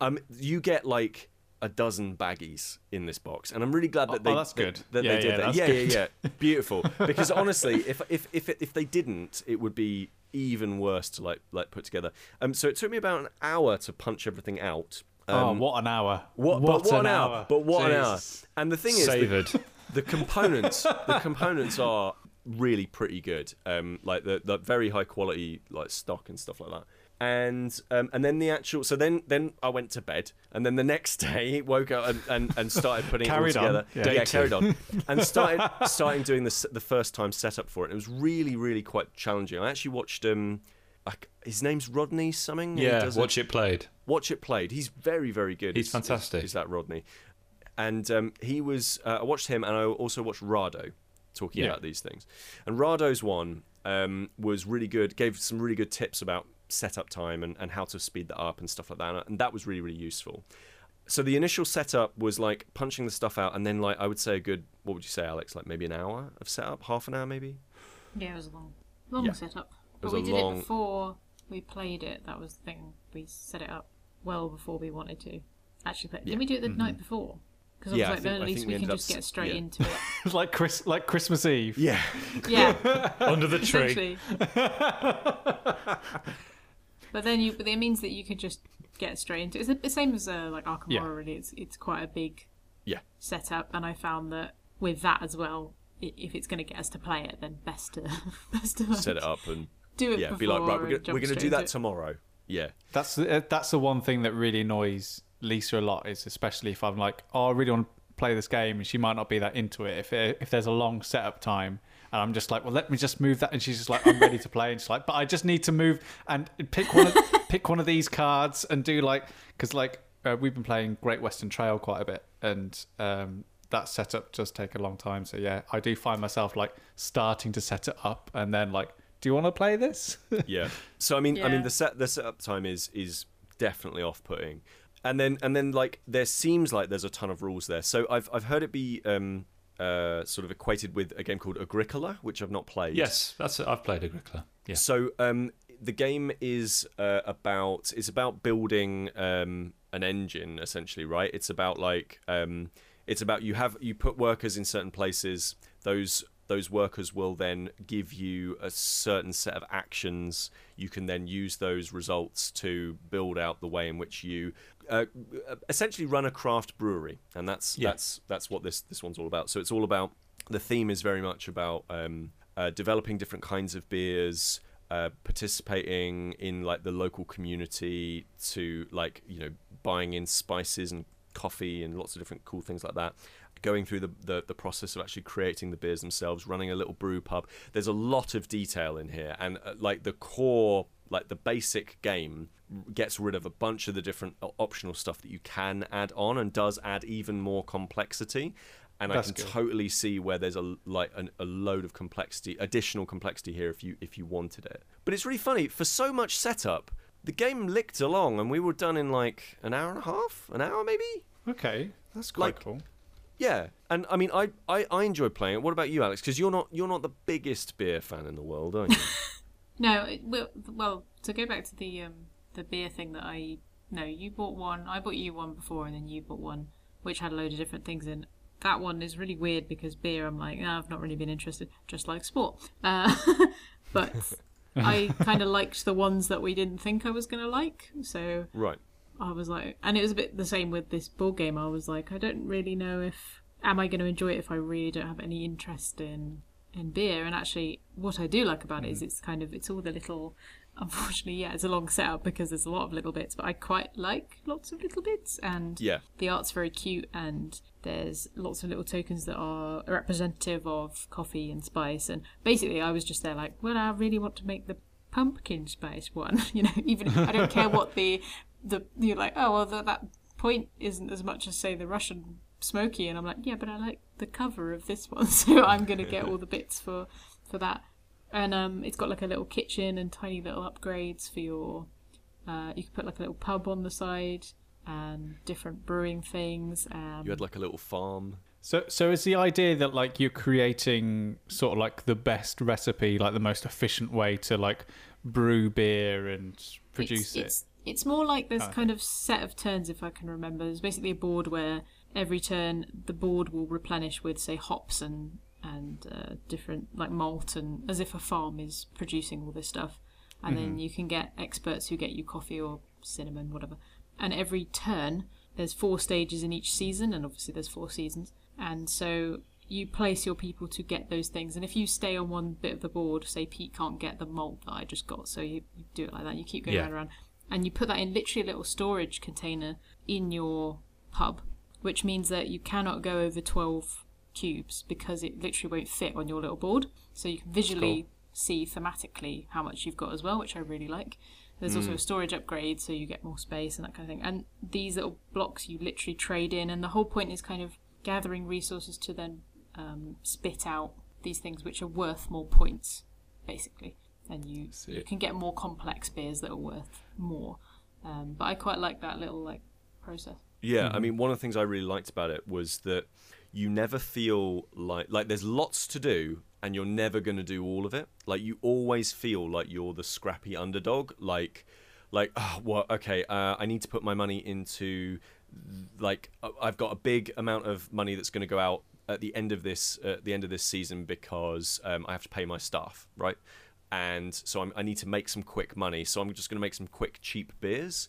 Speaker 3: Um, you get like a dozen baggies in this box, and I'm really glad that
Speaker 2: Oh,
Speaker 3: they
Speaker 2: oh, that's
Speaker 3: that-
Speaker 2: good.
Speaker 3: that
Speaker 2: Yeah,
Speaker 3: they did
Speaker 2: yeah,
Speaker 3: that. Yeah,
Speaker 2: good.
Speaker 3: yeah, yeah, (laughs) beautiful. Because honestly, if if if if they didn't, it would be even worse to like like put together. Um, so it took me about an hour to punch everything out.
Speaker 2: oh,
Speaker 3: Um,
Speaker 2: what an hour!
Speaker 3: what,
Speaker 2: what
Speaker 3: but what
Speaker 2: an
Speaker 3: an hour.
Speaker 2: hour!
Speaker 3: But what an hour. And the thing is, the, the components, the components are really pretty good. Um, like the, the very high quality like stock and stuff like that. And um, and then the actual so then then I went to bed and then the next (laughs) day woke up and, and, and started putting it all
Speaker 2: on.
Speaker 3: together.
Speaker 2: Yeah.
Speaker 3: Yeah, carried on (laughs) and started starting doing the the first time setup for it. It was really really quite challenging. I actually watched um like his name's Rodney something.
Speaker 1: Yeah,
Speaker 3: does
Speaker 1: watch it played.
Speaker 3: watch it played. He's very, very good.
Speaker 1: He's
Speaker 3: Is-
Speaker 1: fantastic.
Speaker 3: Is, is that Rodney? And um, he was. Uh, I watched him, and I also watched Rahdo talking
Speaker 1: Yeah.
Speaker 3: about these things. And Rahdo's one um, was really good. Gave some really good tips about setup time and, and how to speed that up and stuff like that. And that was really, really useful. So the initial setup was like punching the stuff out, and then like I would say a good. What would you say, Alix? Like maybe an hour of setup, half an hour, maybe.
Speaker 4: Yeah, it was a long, long
Speaker 3: Yeah.
Speaker 4: setup.
Speaker 3: was
Speaker 4: But we
Speaker 3: a
Speaker 4: did
Speaker 3: long-
Speaker 4: it before we played it. That was the thing. We set it up well before we wanted to actually play.
Speaker 3: Yeah.
Speaker 4: Did we do it the night before? Because
Speaker 3: Yeah, I
Speaker 4: like, then
Speaker 3: think-
Speaker 4: at least we,
Speaker 3: we
Speaker 4: can just
Speaker 3: s-
Speaker 4: get straight
Speaker 3: yeah.
Speaker 4: into it. (laughs)
Speaker 2: It's like Chris, like Christmas Eve.
Speaker 3: Yeah.
Speaker 4: Yeah, (laughs)
Speaker 1: Under the tree. (laughs)
Speaker 4: but then you, but it means that you could just get straight into it. It's the same as uh, like Arkham
Speaker 2: Yeah.
Speaker 4: Horror. Really, it's it's quite a big
Speaker 3: Yeah.
Speaker 4: setup, and I found that with that as well, if it's going to get us to play it, then best to best to like,
Speaker 3: Set it up and
Speaker 4: do it
Speaker 3: yeah, be like right, we're gonna, we're gonna do that tomorrow. Yeah.
Speaker 2: That's uh, that's the one thing that really annoys Lisa a lot. Is especially if I'm like, oh, I really want to play this game, and she might not be that into it. If it, if there's a long setup time, and I'm just like, well, let me just move that, and she's just like, I'm ready to play, and she's like, but I just need to move and pick one of (laughs) pick one of these cards and do like because like uh, we've been playing Great Western Trail quite a bit, and um, that setup does take a long time. So yeah, I do find myself like starting to set it up, and then like, do you want to play this? (laughs)
Speaker 3: yeah. So I mean, I mean, the set the setup time is is definitely off putting, and then and then like there seems like there's a ton of rules there. So I've I've heard it be um uh sort of equated with a game called Agricola, which I've not played.
Speaker 1: Yes, that's it. I've played Agricola. Yeah.
Speaker 3: So um the game is uh, about it's about building um an engine essentially, right? It's about like um it's about you have you put workers in certain places. Those those workers will then give you a certain set of actions. You can then use those results to build out the way in which you uh, essentially run a craft brewery, and that's
Speaker 1: Yeah.
Speaker 3: that's that's what this this one's all about. So it's all about the theme is very much about um, uh, developing different kinds of beers, uh, participating in like the local community to like you know buying in spices and coffee and lots of different cool things like that going through the, the, the process of actually creating the beers themselves running a little brew pub there's a lot of detail in here and uh, like the core like the basic game gets rid of a bunch of the different optional stuff that you can add on and does add even more complexity and
Speaker 2: That's
Speaker 3: I can
Speaker 2: good.
Speaker 3: totally see where there's a like an, a load of complexity, additional complexity here if you if you wanted it. But it's really funny for so much setup. The game licked along, and we were done in like an hour and a half, an hour maybe.
Speaker 2: Okay, that's quite
Speaker 3: Like-
Speaker 2: cool.
Speaker 3: Yeah, and I mean, I I, I enjoy playing it. What about you, Alix? Because you're not you're not the biggest beer fan in the world, are you? (laughs)
Speaker 4: No, it, well, well, to go back to the um, the beer thing that I no, you bought one. I bought you one before, and then you bought one, which had a load of different things in. That one is really weird because beer. I'm like, "Ah, I've not really been interested, just like sport. Uh, (laughs) but (laughs) I kind of liked the ones that we didn't think I was gonna like. So
Speaker 3: right.
Speaker 4: I was like, and it was a bit the same with this board game. I was like, I don't really know if am I going to enjoy it if I really don't have any interest in in beer. And actually, what I do like about it is mm-hmm. it's kind of it's all the little. (laughs) Unfortunately, yeah, it's a long setup because there's a lot of little bits, but I quite like lots of little bits, and
Speaker 3: Yeah.
Speaker 4: the art's very cute, and there's lots of little tokens that are representative of coffee and spice. And basically, I was just there like, well, I really want to make the pumpkin spice one, (laughs) you know. Even I don't care what the the you're like, oh well, that that point isn't as much as say the Russian smoky, and I'm like, yeah, but I like the cover of this one, (laughs) so I'm gonna get all the bits for for that. And um, it's got like a little kitchen and tiny little upgrades for your. Uh, you can put like a little pub on the side and different brewing things. Um,
Speaker 3: You had like a little farm.
Speaker 2: So, so is the idea that like you're creating sort of like the best recipe, like the most efficient way to like brew beer and produce
Speaker 4: it's,
Speaker 2: it?
Speaker 4: It's, it's more like this
Speaker 2: Okay.
Speaker 4: kind of set of turns, if I can remember. There's basically a board where every turn the board will replenish with, say, hops and and uh, different like malt, and as if a farm is producing all this stuff. And
Speaker 2: Mm-hmm.
Speaker 4: then you can get experts who get you coffee or cinnamon, whatever. And every turn, there's four stages in each season, and obviously there's four seasons. And so you place your people to get those things. And if you stay on one bit of the board, say Pete can't get the malt that I just got, so you, you do it like that. You keep going
Speaker 1: Yeah.
Speaker 4: round and round, and you put that in literally a little storage container in your pub, which means that you cannot go over twelve cubes because it literally won't fit on your little board. So you can visually see thematically how much you've got as well, which I really like. There's also a storage upgrade, so you get more space and that kind of thing. And these little blocks you literally trade in, and the whole point is kind of gathering resources to then um, spit out these things which are worth more points, basically. And you, you can get more complex beers that are worth more. Um, but I quite like that little like process.
Speaker 3: Yeah, I mean, one of the things I really liked about it was that you never feel like like there's lots to do, and you're never going to do all of it. Like you always feel like you're the scrappy underdog. Like, like oh, well, okay, uh, I need to put my money into like uh, I've got a big amount of money that's going to go out at the end of this uh, at the end of this season because um, I have to pay my staff, right? And so I'm, I need to make some quick money. So I'm just going to make some quick, cheap beers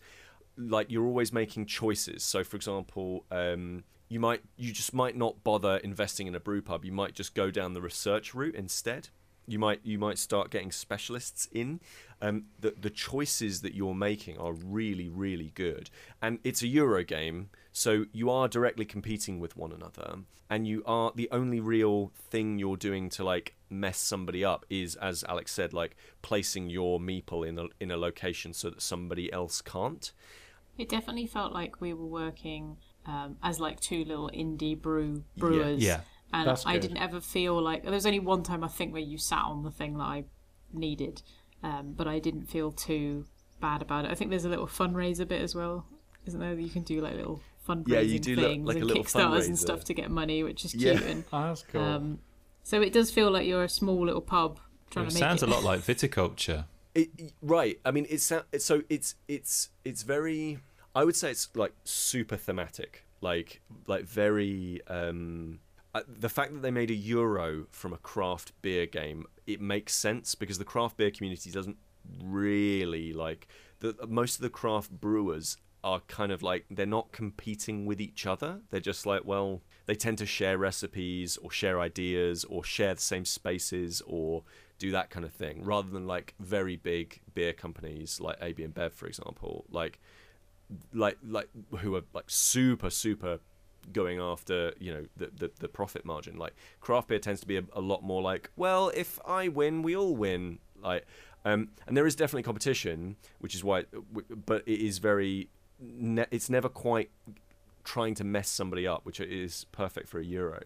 Speaker 3: like you're always making choices. So, for example, um, you might you just might not bother investing in a brew pub. You might just go down the research route instead. You might you might start getting specialists in. Um, the the choices that you're making are really really good, and it's a Euro game, so you are directly competing with one another, and you are the only real thing you're doing to like mess somebody up is, as Alix said, like placing your meeple in a in a location so that somebody else can't.
Speaker 4: It definitely felt like we were working um, as like two little indie brew brewers.
Speaker 1: Yeah.
Speaker 4: And
Speaker 2: That's
Speaker 4: I
Speaker 2: good.
Speaker 4: didn't ever feel like there was only one time I think where you sat on the thing that I needed, um, but I didn't feel too bad about it. I think there's a little fundraiser bit as well, isn't there? You can do like little fundraising
Speaker 3: Yeah, you do look
Speaker 4: things
Speaker 3: like a
Speaker 4: and
Speaker 3: little
Speaker 4: kickstarters
Speaker 3: fundraiser.
Speaker 4: and stuff to get money, which is
Speaker 3: Yeah.
Speaker 4: cute. And
Speaker 2: Oh, (laughs) that's cool.
Speaker 4: um, so it does feel like you're a small little pub trying
Speaker 1: It
Speaker 4: to make
Speaker 1: sounds
Speaker 4: it.
Speaker 1: a lot like viticulture.
Speaker 3: It, right. I mean, it's it's- so it's it's it's very. I would say it's like super thematic, like like very. Um, uh, the fact that they made a euro from a craft beer game, it makes sense because the craft beer community doesn't really like the most of the craft brewers are kind of like they're not competing with each other. They're just like, well, they tend to share recipes or share ideas or share the same spaces or do that kind of thing rather than like very big beer companies like AB InBev, for example, like like like who are like super super going after you know the, the the profit margin like craft beer tends to be a, a lot more like well if i win we all win like um and there is definitely competition which is why but it is very ne- it's never quite trying to mess somebody up, which is perfect for a Euro.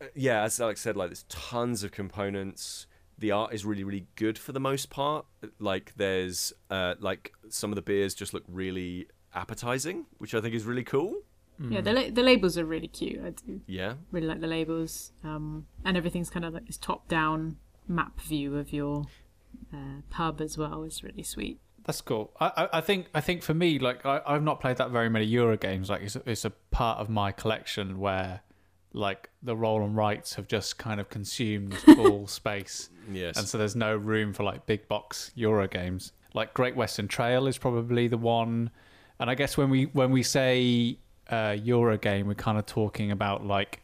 Speaker 3: Uh, yeah, as Alix said, like there's tons of components. The art is really, really good for the most part. Like there's uh, like some of the beers just look really appetizing, which I think is really cool.
Speaker 4: Yeah, the la- the labels are really cute. I do
Speaker 3: Yeah,
Speaker 4: really like the labels, um, and everything's kind of like this top down map view of your uh, pub as well. Is really sweet.
Speaker 2: That's cool. I, I, I think I think for me, like I, I've not played that very many Euro games. Like it's a, it's a part of my collection where, like the roll and rights have just kind of consumed (laughs) all space,
Speaker 3: yes.
Speaker 2: and so there's no room for like big box Euro games. Like Great Western Trail is probably the one, and I guess when we when we say uh, Euro game, we're kind of talking about like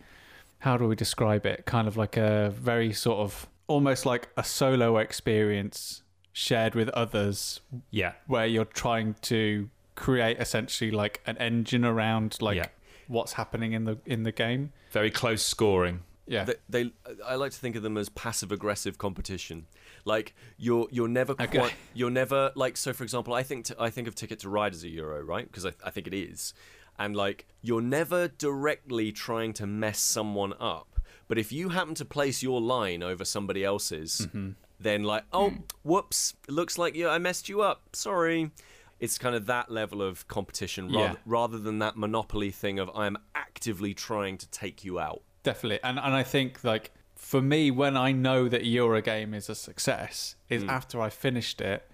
Speaker 2: how do we describe it? Kind of like a very sort of almost like a solo experience shared with others
Speaker 1: Yeah.
Speaker 2: where you're trying to create essentially like an engine around like
Speaker 1: Yeah.
Speaker 2: what's happening in the in the game.
Speaker 1: Very close scoring.
Speaker 2: Yeah.
Speaker 3: they, they I like to think of them as passive aggressive competition. Like you're you're never
Speaker 2: Okay.
Speaker 3: quite you're never like so for example I think t- I think of Ticket to Ride as a euro right? Because I, I think it is. And like you're never directly trying to mess someone up. But if you happen to place your line over somebody else's mm-hmm. then like oh hmm. whoops looks like you I messed you up. Sorry. It's kind of that level of competition rather,
Speaker 2: Yeah.
Speaker 3: rather than that monopoly thing of I'm actively trying to take you out.
Speaker 2: Definitely. And and I think like for me when I know that a game is a success
Speaker 3: Mm.
Speaker 2: is after I finished it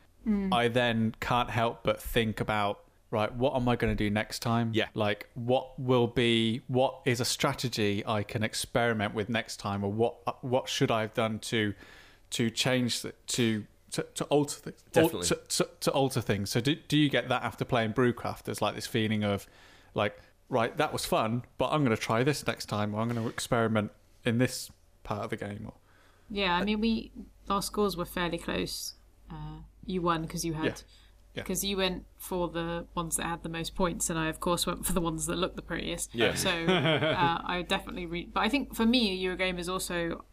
Speaker 2: I then can't help but think about right what am I going to do next time?
Speaker 3: Yeah.
Speaker 2: Like what will be what is a strategy I can experiment with next time or what what should I have done to to change the, to to, to alter things
Speaker 3: Definitely.
Speaker 2: to, to, to alter things so do, do you get that after playing brewcraft there's like this feeling of like right that was fun but i'm going to try this next time or i'm going to experiment in this part of the game or
Speaker 4: Yeah, I mean, we our scores were fairly close. Uh, you won because you
Speaker 2: Yeah.
Speaker 4: had
Speaker 2: Yeah.
Speaker 4: because you went for the ones that had the most points, and I of course went for the ones that looked the prettiest.
Speaker 3: Yeah.
Speaker 4: So (laughs) uh, I would definitely read. But I think for me, a Eurogame is also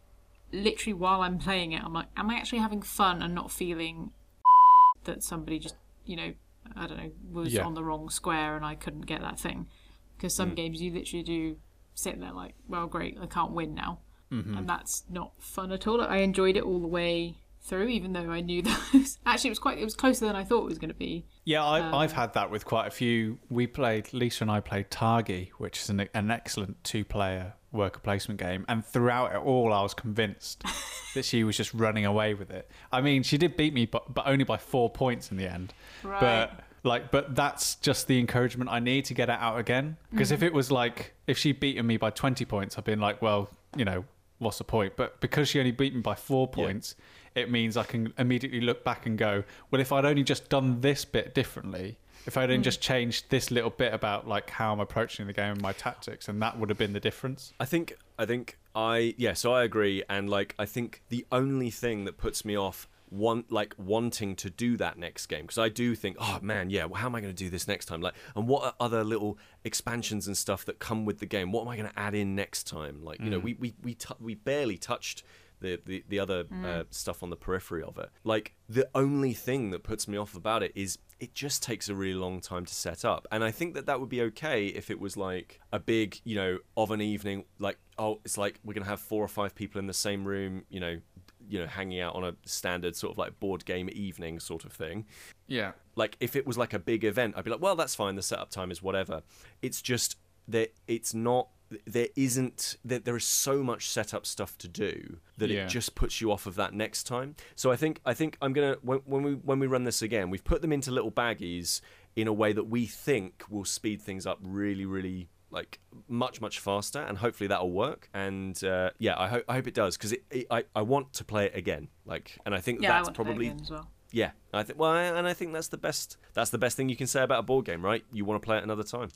Speaker 4: literally while I'm playing it, I'm like, am I actually having fun and not feeling (laughs) that somebody just you know I don't know was
Speaker 2: Yeah.
Speaker 4: on the wrong square and I couldn't get that thing. Because some games you literally do sit there like, well, great, I can't win now Mm-hmm. and that's not fun at all. I enjoyed it all the way through, even though I knew (laughs) that was, (laughs) actually it was quite it was closer than I thought it was going to be.
Speaker 2: yeah I, um, i've had that with quite a few. We played lisa and i played targi which is an, an excellent two-player worker placement game. And throughout it all i was convinced (laughs) that she was just running away with it. I mean she did beat me but, but only by four points in the end.
Speaker 4: Right.
Speaker 2: but like but that's just the encouragement i need to get it out again. Because mm-hmm. if it was like if she'd beaten me by 20 points i'd been like well you know what's the point? But because she only beat me by four points it means i can immediately look back and go well if i'd only just done this bit differently if i'd only hmm. just changed this little bit about like how i'm approaching the game and my tactics and that would have been the difference.
Speaker 3: I think I think I yeah, so I agree. And like I think the only thing that puts me off want like wanting to do that next game. Because I do think oh man yeah well, how am I going to do this next time? Like and what are other little expansions and stuff that come with the game? What am I going to add in next time? Like you know we we we, t- we barely touched the the, the other uh, stuff on the periphery of it. Like the only thing that puts me off about it is it just takes a really long time to set up. And i think that that would be okay if it was like a big you know of an evening like oh it's like we're gonna have four or five people in the same room you know you know hanging out on a standard sort of like board game evening sort of thing.
Speaker 2: Yeah.
Speaker 3: Like if it was like a big event i'd be like well that's fine the setup time is whatever. It's just that it's not there isn't that there is so much setup stuff to do that
Speaker 2: Yeah.
Speaker 3: it just puts you off of that next time. So i think i think i'm gonna when, when we when we run this again we've put them into little baggies in a way that we think will speed things up really really like much much faster and hopefully that'll work and uh, yeah i hope i hope it does because it, it, i i want to play it again like and i think
Speaker 4: Yeah,
Speaker 3: that's
Speaker 4: want to play
Speaker 3: probably
Speaker 4: as well.
Speaker 3: yeah, I think well, and I think that's the best. That's the best thing you can say about a board game, right? You want to play it another time.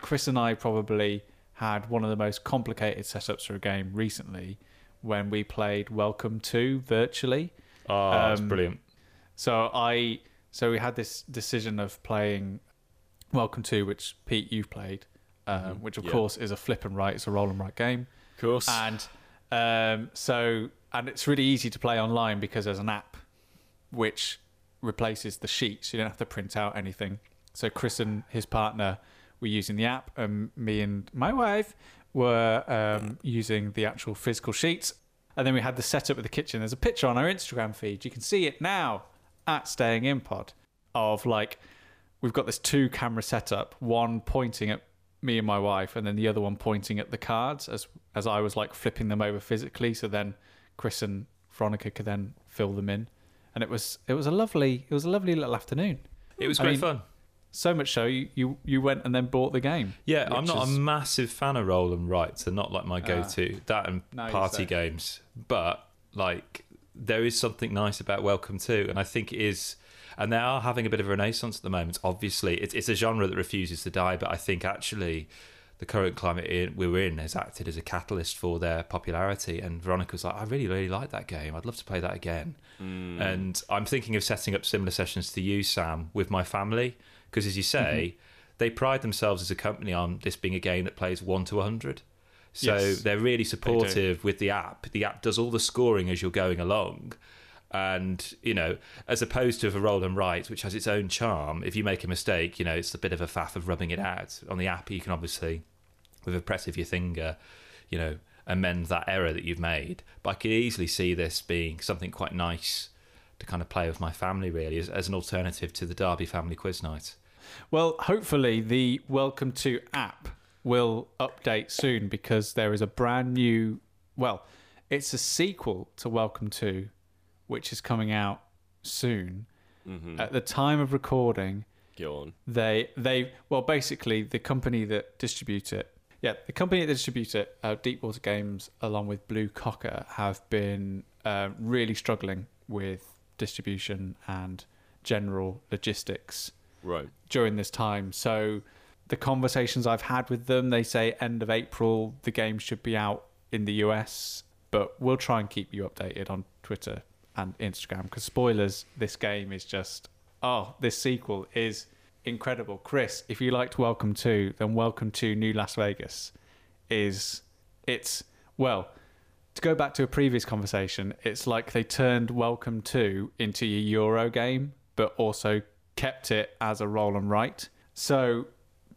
Speaker 2: Chris and I probably had one of the most complicated setups for a game recently when we played Welcome to virtually.
Speaker 1: Oh, that's
Speaker 2: Um,
Speaker 1: brilliant.
Speaker 2: So I so we had this decision of playing Welcome to, which Pete you've played, um, which of
Speaker 3: Yeah.
Speaker 2: course is a flip and write. It's a roll and write game,
Speaker 3: Of course.
Speaker 2: and um, so and it's really easy to play online because there's an app which replaces the sheets. You don't have to print out anything. So Chris and his partner were using the app, and me and my wife were um, using the actual physical sheets. And then we had the setup of the kitchen. There's a picture on our Instagram feed. You can see it now at Staying In Pod of like we've got this two camera setup, one pointing at me and my wife, and then the other one pointing at the cards as as I was like flipping them over physically. So then Chris and Veronica could then fill them in, and it was it was a lovely it was a lovely little afternoon.
Speaker 1: It was
Speaker 2: I
Speaker 1: great
Speaker 2: mean,
Speaker 1: fun.
Speaker 2: So much so you you, you went and then bought the game.
Speaker 1: Yeah, I'm not
Speaker 2: is-
Speaker 1: a massive fan of roll and write, so not like my ah. go-to. that and
Speaker 2: you
Speaker 1: party games, but like there is something nice about Welcome to, and I think it is. And they are having a bit of a renaissance at the moment. Obviously, it's, it's a genre that refuses to die, but I think actually the current climate in, we're in has acted as a catalyst for their popularity. And Veronica's like, I really, really like that game. I'd love to play that again. Hmm. And I'm thinking of setting up similar sessions to you, Sam, with my family, because as you say, mm-hmm. they pride themselves as a company on this being a game that plays one to 100. So
Speaker 2: Yes,
Speaker 1: they're really supportive with the app. The app does all the scoring as you're going along. And, you know, as opposed to a roll and write, which has its own charm, if you make a mistake, you know, it's a bit of a faff of rubbing it out. On the app, you can obviously, with a press of your finger, you know, amend that error that you've made. But I could easily see this being something quite nice to kind of play with my family, really, as, as an alternative to the Derby family quiz night.
Speaker 2: Well, hopefully the Welcome to app will update soon because there is a brand new. Well, it's a sequel to Welcome to, which is coming out soon. At the time of recording,
Speaker 3: Go on.
Speaker 2: they they well basically the company that distribute it yeah the company that distribute it uh, deepwater games along with blue cocker have been uh, really struggling with distribution and general logistics
Speaker 3: Right.
Speaker 2: during this time so the conversations i've had with them they say end of april the game should be out in the us but we'll try and keep you updated on twitter and instagram because spoilers this game is just oh this sequel is incredible. Chris if you liked welcome to then welcome to new las vegas is it's well to go back to a previous conversation it's like they turned welcome to into a euro game but also kept it as a roll and write. So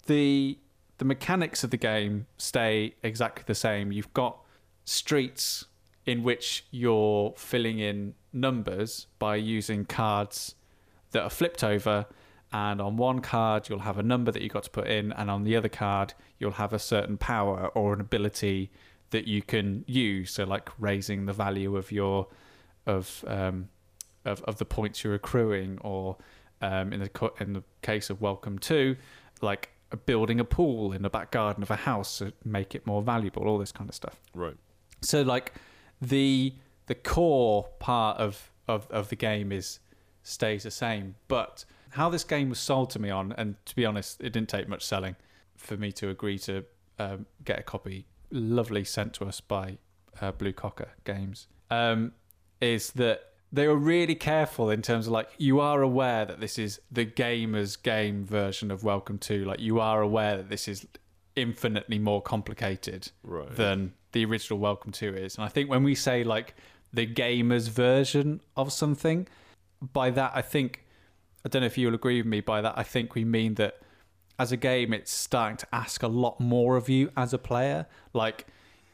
Speaker 2: the the mechanics of the game stay exactly the same. You've got streets in which you're filling in numbers by using cards that are flipped over and on one card you'll have a number that you've got to put in and on the other card you'll have a certain power or an ability that you can use so like raising the value of your of um of, of the points you're accruing or um in the co- in the case of welcome to like building a pool in the back garden of a house to make it more valuable all this kind of stuff
Speaker 3: Right.
Speaker 2: so like the the core part of, of of the game is stays the same but how this game was sold to me on and to be honest it didn't take much selling for me to agree to um, get a copy lovely sent to us by uh, blue cocker games um, is that they were really careful in terms of like you are aware that this is the gamer's game version of welcome to like you are aware that this is infinitely more complicated
Speaker 3: Right.
Speaker 2: than the original welcome to is and i think when we say like the gamer's version of something by that i think i don't know if you'll agree with me by that i think we mean that as a game it's starting to ask a lot more of you as a player like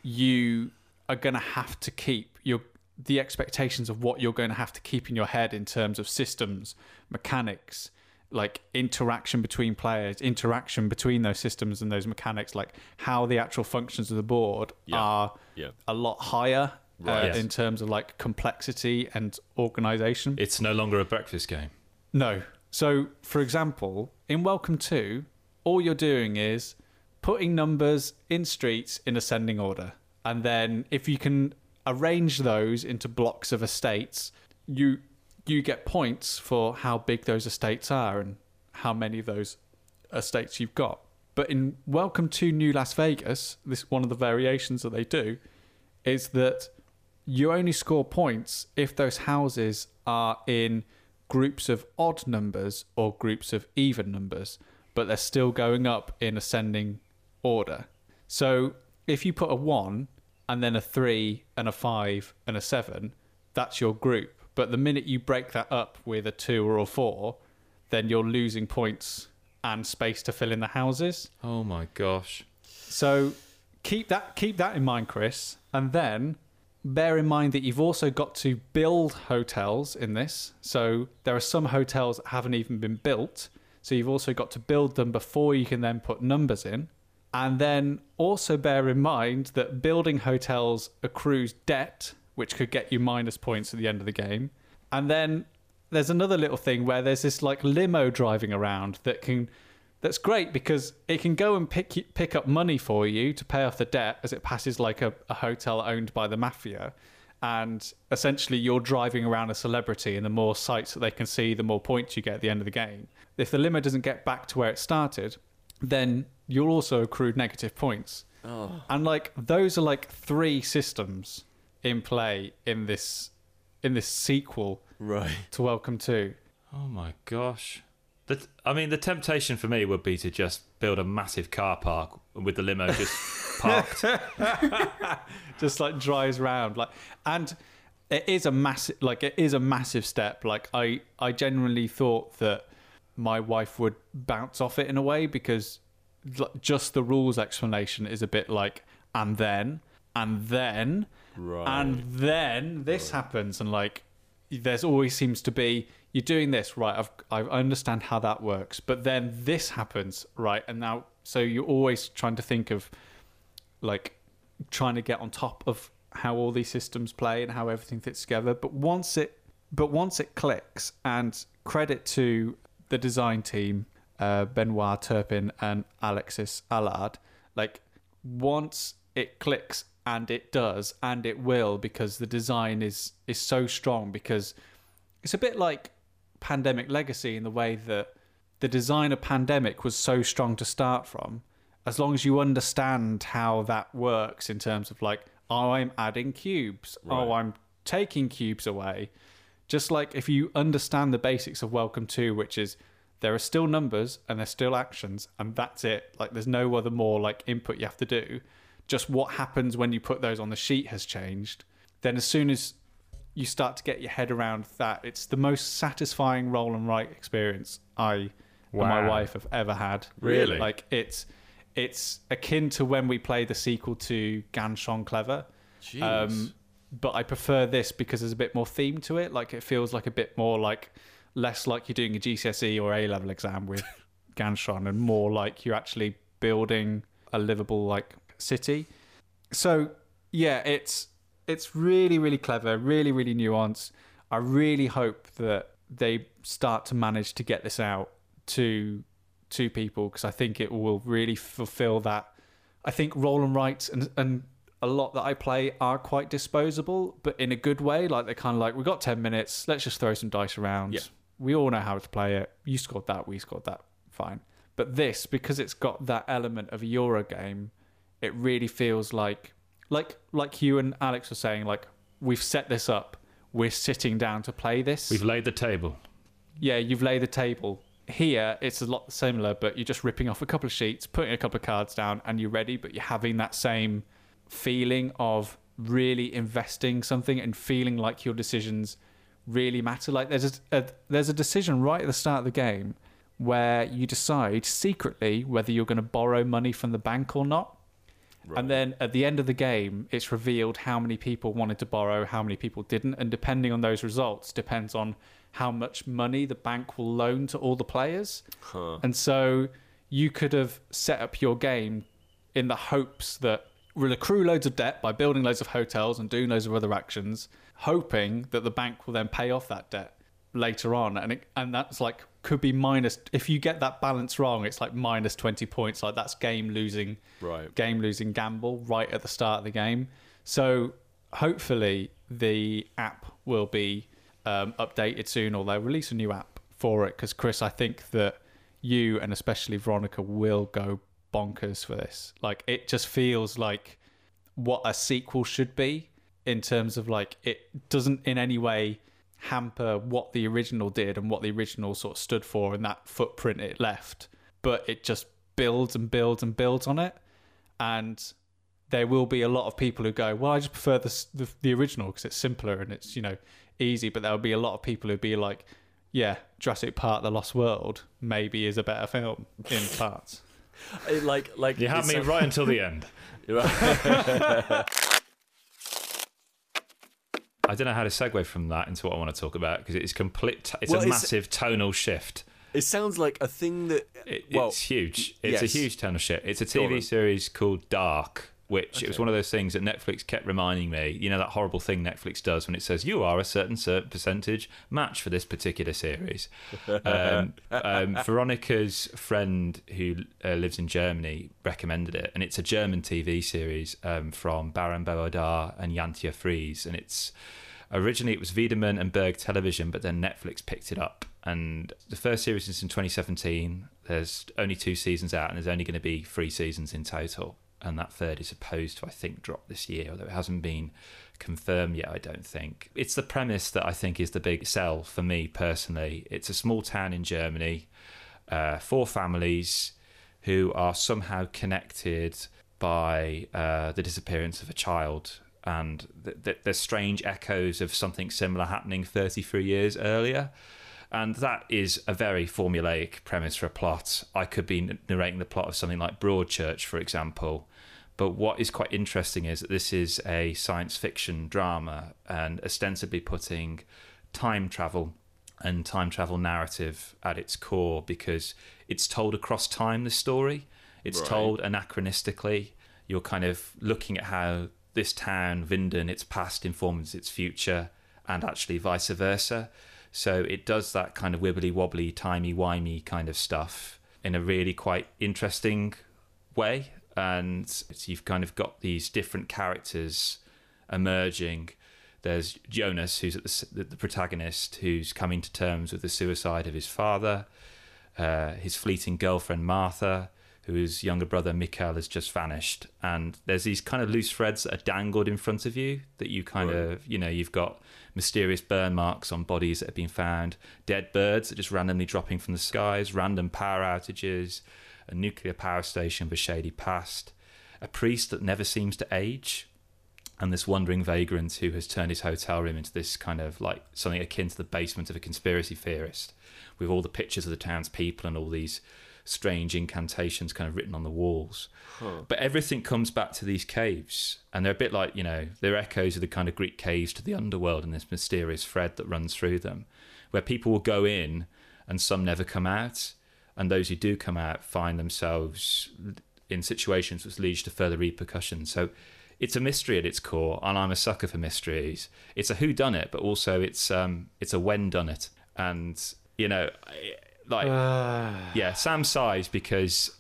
Speaker 2: you are going to have to keep your the expectations of what you're going to have to keep in your head in terms of systems mechanics like interaction between players interaction between those systems and those mechanics like how the actual functions of the board
Speaker 3: Yeah.
Speaker 2: are
Speaker 3: Yeah.
Speaker 2: a lot higher
Speaker 3: Right.
Speaker 2: uh,
Speaker 1: Yes.
Speaker 2: in terms of like complexity and organization
Speaker 1: It's no longer a breakfast game.
Speaker 2: no. So, for example, in Welcome to, all you're doing is putting numbers in streets in ascending order. And then if you can arrange those into blocks of estates, you you get points for how big those estates are and how many of those estates you've got. But in Welcome to New Las Vegas, this one of the variations that they do is that you only score points if those houses are in groups of odd numbers or groups of even numbers, but they're still going up in ascending order. So if you put a one and then a three and a five and a seven, that's your group. But the minute you break that up with a two or a four, then you're losing points and space to fill in the houses.
Speaker 1: Oh my gosh.
Speaker 2: So keep that keep that in mind, Chris, and then bear in mind that you've also got to build hotels in this. So there are some hotels that haven't even been built, so you've also got to build them before you can then put numbers in. And then also bear in mind that building hotels accrues debt, which could get you minus points at the end of the game. And then there's another little thing where there's this like limo driving around that can that's great because it can go and pick pick up money for you to pay off the debt as it passes like a, a hotel owned by the mafia and essentially you're driving around a celebrity and the more sights that they can see the more points you get at the end of the game if the limo doesn't get back to where it started then you'll also accrue negative points
Speaker 3: Oh.
Speaker 2: and like those are like three systems in play in this in this sequel
Speaker 3: Right.
Speaker 2: to welcome to
Speaker 1: Oh my gosh. The, I mean, the temptation for me would be to just build a massive car park with the limo just (laughs) parked. (laughs)
Speaker 2: just like drives around like and it is a massive like it is a massive step like i i genuinely thought that my wife would bounce off it in a way because just the rules explanation is a bit like and then and then
Speaker 3: Right.
Speaker 2: and then this happens and like there's always seems to be you're doing this right I've, i understand how that works. But then this happens right and now so you're always trying to think of like trying to get on top of how all these systems play and how everything fits together. But once it but once it clicks and credit to the design team uh, benoit turpin and alexis allard like once it clicks and it does and it will because the design is is so strong because it's a bit like pandemic legacy in the way that the design of pandemic was so strong to start from as long as you understand how that works in terms of like oh i'm adding cubes oh i'm taking cubes away. Just like if you understand the basics of welcome to which is there are still numbers and there's still actions and that's it. Like there's no other more like input you have to do. Just what happens when you put those on the sheet has changed. Then as soon as you start to get your head around that it's the most satisfying roll and write experience i and my wife have ever had
Speaker 1: Really?
Speaker 2: like it's it's akin to when we play the sequel to Ganz Schön clever
Speaker 3: Jeez.
Speaker 2: um, but I prefer this because there's a bit more theme to it. Like it feels like a bit more like less like you're doing a GCSE or A level exam with (laughs) Ganz Schön, and more like you're actually building a livable like city. So yeah, it's it's really really clever, really really nuanced. I really hope that they start to manage to get this out to to people because I think it will really fulfill that. I think roll and writes and and a lot that I play are quite disposable, but in a good way. Like they're kind of like, we got ten minutes, let's just throw some dice around.
Speaker 3: Yeah.
Speaker 2: We all know how to play it. You scored that, we scored that, fine. But this, because it's got that element of a Euro game, it really feels like, like, like you and Alex were saying, like we've set this up. We're sitting down to play this
Speaker 1: We've laid the table.
Speaker 2: yeah, you've laid the table. Here, it's a lot similar, but you're just ripping off a couple of sheets, putting a couple of cards down, and you're ready. But you're having that same feeling of really investing something and feeling like your decisions really matter. Like there's a, a there's a decision right at the start of the game where you decide secretly whether you're going to borrow money from the bank or not. And then at the end of the game, it's revealed how many people wanted to borrow, how many people didn't, and depending on those results, depends on how much money the bank will loan to all the players.
Speaker 3: Huh.
Speaker 2: And so you could have set up your game in the hopes that we'll accrue loads of debt by building loads of hotels and doing loads of other actions, hoping that the bank will then pay off that debt later on. And it, and that's like could be minus if you get that balance wrong, it's like minus twenty points. Like that's game losing
Speaker 3: Right.
Speaker 2: game losing gamble right at the start of the game. So hopefully the app will be um, updated soon, or they'll release a new app for it. Because Chris, I think that you and especially Veronica will go bonkers for this. Like it just feels like what a sequel should be in terms of like it doesn't in any way hamper what the original did and what the original sort of stood for and that footprint it left but it just builds and builds and builds on it and there will be a lot of people who go well i just prefer this, the, the original because it's simpler and it's you know easy but there will be a lot of people who be like yeah, Jurassic Park: The Lost World maybe is a better film in parts. (laughs)
Speaker 3: Like like
Speaker 1: You had me
Speaker 3: a-
Speaker 1: right until the end. (laughs) (laughs) I don't know how to segue from that into what I want to talk about because it's complete. It's
Speaker 3: Well,
Speaker 1: a
Speaker 3: it's-
Speaker 1: massive tonal shift.
Speaker 3: It sounds like a thing that
Speaker 1: It,
Speaker 3: well
Speaker 1: it's huge. It's
Speaker 3: yes.
Speaker 1: a huge tonal shift. It's a
Speaker 3: Go on then.
Speaker 1: TV series called Dark, which it was one of those things that Netflix kept reminding me. You know that horrible thing Netflix does when it says you are a certain certain percentage match for this particular series. Um, (laughs) um, Veronica's friend who uh, lives in Germany recommended it, and it's a German TV series um, from Baran bo Odar and Jantje Friese, and it's originally it was Wiedemann and Berg Television, but then Netflix picked it up. And the first series is in 2017. There's only two seasons out, and there's only going to be three seasons in total. And that third is supposed to, I think, drop this year, although it hasn't been confirmed yet, I don't think. It's the premise that I think is the big sell for me personally. It's a small town in Germany, uh, four families who are somehow connected by uh, the disappearance of a child. And th- th- there's strange echoes of something similar happening 33 years earlier. And that is a very formulaic premise for a plot. I could be narrating the plot of something like Broadchurch, for example. But what is quite interesting is that this is a science fiction drama and ostensibly putting time travel and time travel narrative at its core because it's told across time, the story. It's
Speaker 3: Right.
Speaker 1: told anachronistically. You're kind of looking at how this town, Winden, its past informs its future, and actually vice versa. So it does that kind of wibbly wobbly, timey wimey kind of stuff in a really quite interesting way. And you've kind of got these different characters emerging. There's Jonas, who's at the, the, the protagonist, who's coming to terms with the suicide of his father. Uh, his fleeting girlfriend Martha, whose younger brother Mikhail has just vanished, and there's these kind of loose threads that are dangled in front of you that you kind
Speaker 3: Right.
Speaker 1: of, you know, you've got mysterious burn marks on bodies that have been found, dead birds that are just randomly dropping from the skies, random power outages, a nuclear power station with a shady past, a priest that never seems to age, and this wandering vagrant who has turned his hotel room into this kind of like something akin to the basement of a conspiracy theorist, with all the pictures of the townspeople and all these strange incantations kind of written on the walls. But everything comes back to these caves, and they're a bit like you know they're echoes of the kind of Greek caves to the underworld and this mysterious thread that runs through them, where people will go in and some never come out, and those who do come out find themselves in situations which leads to further repercussions. So it's a mystery at its core, and I'm a sucker for mysteries. It's a who done it, but also it's um it's a when done it, and you know, I- like (sighs) yeah, Sam sighs because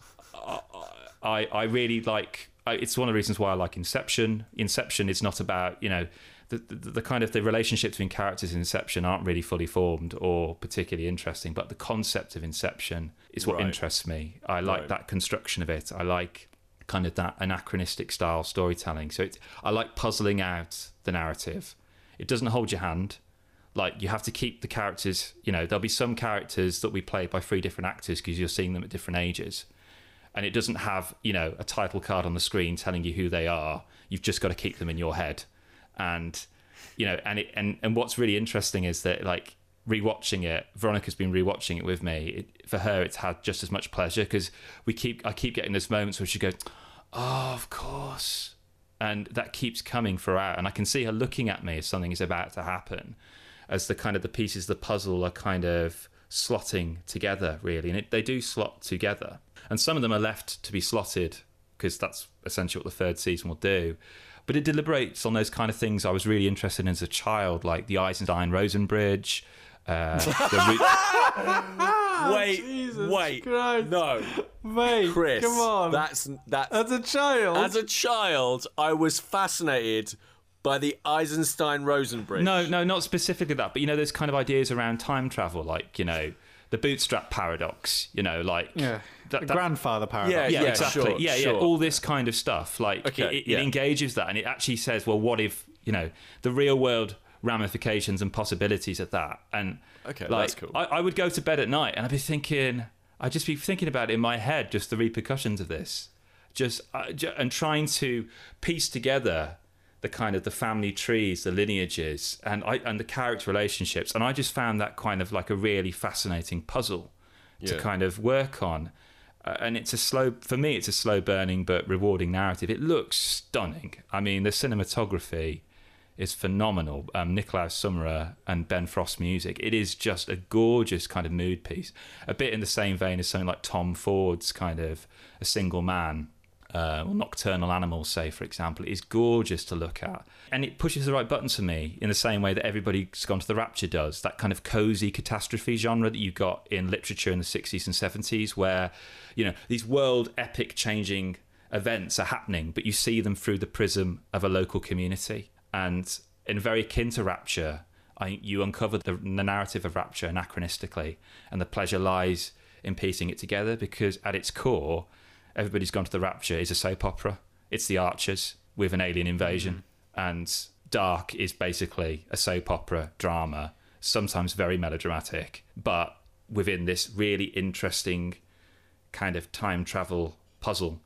Speaker 1: I I really like. I, it's one of the reasons why I like Inception. Inception is not about you know. The, the, the kind of the relationship between characters in Inception aren't really fully formed or particularly interesting, but the concept of Inception is what
Speaker 3: Right.
Speaker 1: interests me. I like
Speaker 3: Right.
Speaker 1: that construction of it. I like kind of that anachronistic style storytelling. So it, I like puzzling out the narrative. It doesn't hold your hand. Like you have to keep the characters. You know, there'll be some characters that we play by three different actors because you're seeing them at different ages, and it doesn't have you know a title card on the screen telling you who they are. You've just got to keep them in your head, and you know, and it, and and what's really interesting is that like rewatching it veronica's been rewatching it with me. It, for her it's had just as much pleasure because we keep i keep getting those moments where she goes oh of course. And that keeps coming throughout. And i can see her looking at me as something is about to happen as the kind of the pieces of the puzzle are kind of slotting together really. And it, they do slot together. And some of them are left to be slotted because that's essentially what the third season will do but it deliberates on those kind of things I was really interested in as a child, like the Eisenstein Rosen Bridge. Uh, the root- (laughs) (laughs)
Speaker 3: wait,
Speaker 2: Jesus
Speaker 3: wait,
Speaker 2: Christ.
Speaker 3: no,
Speaker 2: Mate,
Speaker 3: Chris,
Speaker 2: come on.
Speaker 3: that's that's
Speaker 2: As a child.
Speaker 3: as a child, I was fascinated by the Eisenstein Rosen Bridge.
Speaker 1: no, no, not specifically that, but you know, there's kind of ideas around time travel, like you know, the bootstrap paradox. You know, like
Speaker 2: yeah.
Speaker 1: that-
Speaker 2: the
Speaker 1: that-
Speaker 2: grandfather paradox.
Speaker 3: Yeah,
Speaker 1: yeah,
Speaker 3: yeah,
Speaker 1: exactly.
Speaker 3: sure,
Speaker 1: yeah,
Speaker 3: sure.
Speaker 1: yeah, all this kind of stuff. Like
Speaker 3: Okay,
Speaker 1: it, it,
Speaker 3: yeah.
Speaker 1: it engages that, and it actually says, well, what if you know the real world ramifications and possibilities of that? And
Speaker 3: Okay,
Speaker 1: like,
Speaker 3: that's cool.
Speaker 1: I, I would go to bed at night, and I'd be thinking, I'd just be thinking about it in my head, just the repercussions of this, just uh, ju- and trying to piece together the kind of the family trees, the lineages, and I and the character relationships, and I just found that kind of like a really fascinating puzzle to kind of work on. Uh, and it's a slow for me. It's a slow burning but rewarding narrative. It looks stunning. I mean, the cinematography is phenomenal. Um, Nikolaus Summerer and Ben Frost music. It is just a gorgeous kind of mood piece. A bit in the same vein as something like Tom Ford's kind of A Single Man uh, or Nocturnal Animals, say, for example. is gorgeous to look at. And it pushes the right buttons for me in the same way that Everybody's Gone to the Rapture does. That kind of cozy catastrophe genre that you got in literature in the 60s and 70s, where, you know, these world epic changing events are happening, but you see them through the prism of a local community. And in very akin to Rapture, I, you uncover the, the narrative of Rapture anachronistically, and the pleasure lies in piecing it together because at its core, Everybody's Gone to the Rapture is a soap opera. It's the Archers with an alien invasion, mm-hmm. and Dark is basically a soap opera drama, sometimes very melodramatic, but within this really interesting kind of time travel puzzle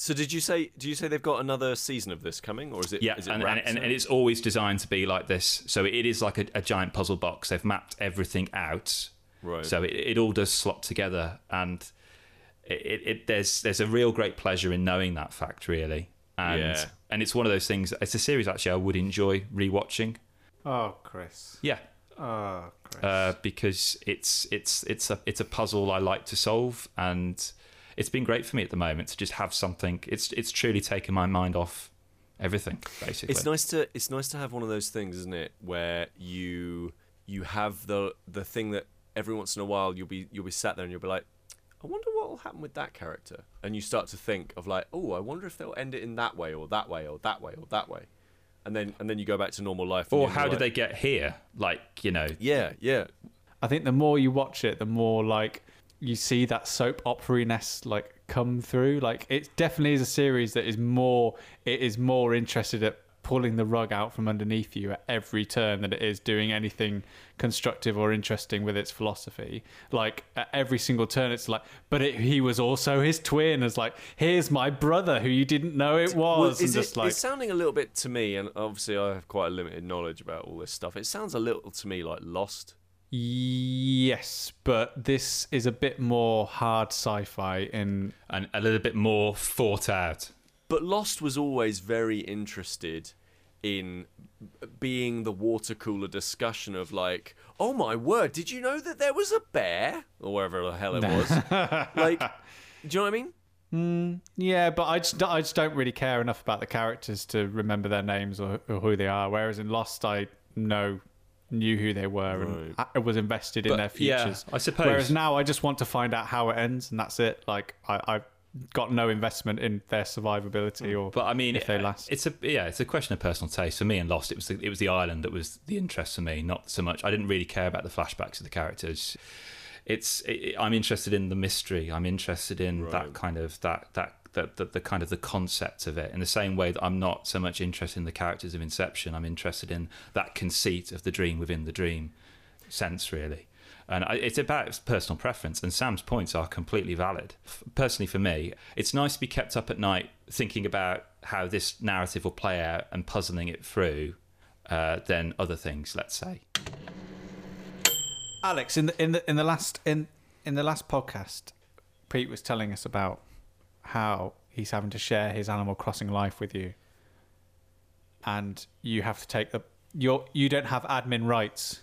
Speaker 3: So did you say? Do you say they've got another season of this coming, or is it?
Speaker 1: Yeah,
Speaker 3: is it
Speaker 1: and, and, and, and it's always designed to be like this. So it is like a, a giant puzzle box. They've mapped everything out.
Speaker 3: Right.
Speaker 1: So it, it all does slot together, and it, it, it there's there's a real great pleasure in knowing that fact, really. And
Speaker 3: Yeah.
Speaker 1: and it's one of those things. It's a series actually I would enjoy rewatching.
Speaker 2: Oh, Chris.
Speaker 1: Yeah,
Speaker 2: Oh, Chris.
Speaker 1: uh, because it's it's it's a it's a puzzle I like to solve, and it's been great for me at the moment to just have something. It's it's truly taken my mind off everything, basically.
Speaker 3: It's nice to it's nice to have one of those things, isn't it, where you you have the the thing that every once in a while you'll be you'll be sat there and you'll be like, I wonder what will happen with that character, and you start to think of like, oh, I wonder if they'll end it in that way or that way or that way or that way, and then and then you go back to normal life.
Speaker 1: or
Speaker 3: you're
Speaker 1: how did they get here? Like you know,
Speaker 3: Yeah, yeah,
Speaker 2: I think the more you watch it, the more like you see that soap opera ness like come through. Like it definitely is a series that is more it is more interested at pulling the rug out from underneath you at every turn than it is doing anything constructive or interesting with its philosophy. Like at every single turn, it's like, but it, he was also his twin. It's like, here's my brother who you didn't know it was,
Speaker 3: Well,
Speaker 2: and
Speaker 3: is
Speaker 2: just
Speaker 3: it,
Speaker 2: like
Speaker 3: it's sounding a little bit to me, and obviously I have quite a limited knowledge about all this stuff. It sounds a little to me like Lost.
Speaker 2: yes, but this is a bit more hard sci-fi in
Speaker 1: and a little bit more thought out.
Speaker 3: But Lost was always very interested in being the water cooler discussion of like, oh my word, did you know that there was a bear or wherever the hell it was? like, do you know what I mean?
Speaker 2: Hmm, yeah, but I just, I just don't really care enough about the characters to remember their names or, or who they are. Whereas in Lost, I know knew who they were and I was invested in
Speaker 1: But,
Speaker 2: their
Speaker 1: yeah,
Speaker 2: futures.
Speaker 1: I suppose.
Speaker 2: Whereas now, I just want to find out how it ends, and that's it. Like I, I've got no investment in their survivability or
Speaker 1: But I mean,
Speaker 2: if they
Speaker 1: uh,
Speaker 2: last.
Speaker 1: it's a yeah, it's a question of personal taste. For me, and Lost, it was the, it was the island that was the interest for me, not so much. I didn't really care about the flashbacks of the characters. It's it, I'm interested in the mystery. I'm interested in that kind of that that. The, the, the kind of the concept of it in the same way that I'm not so much interested in the characters of Inception I'm interested in that conceit of the dream within the dream sense really and it's about personal preference and sam's points are completely valid personally for me it's nice to be kept up at night thinking about how this narrative will play out and puzzling it through uh, than other things let's say
Speaker 2: Alex, in the in the in the last in in the last podcast, Pete was telling us about how he's having to share his Animal Crossing life with you, and you have to take the you you don't have admin rights.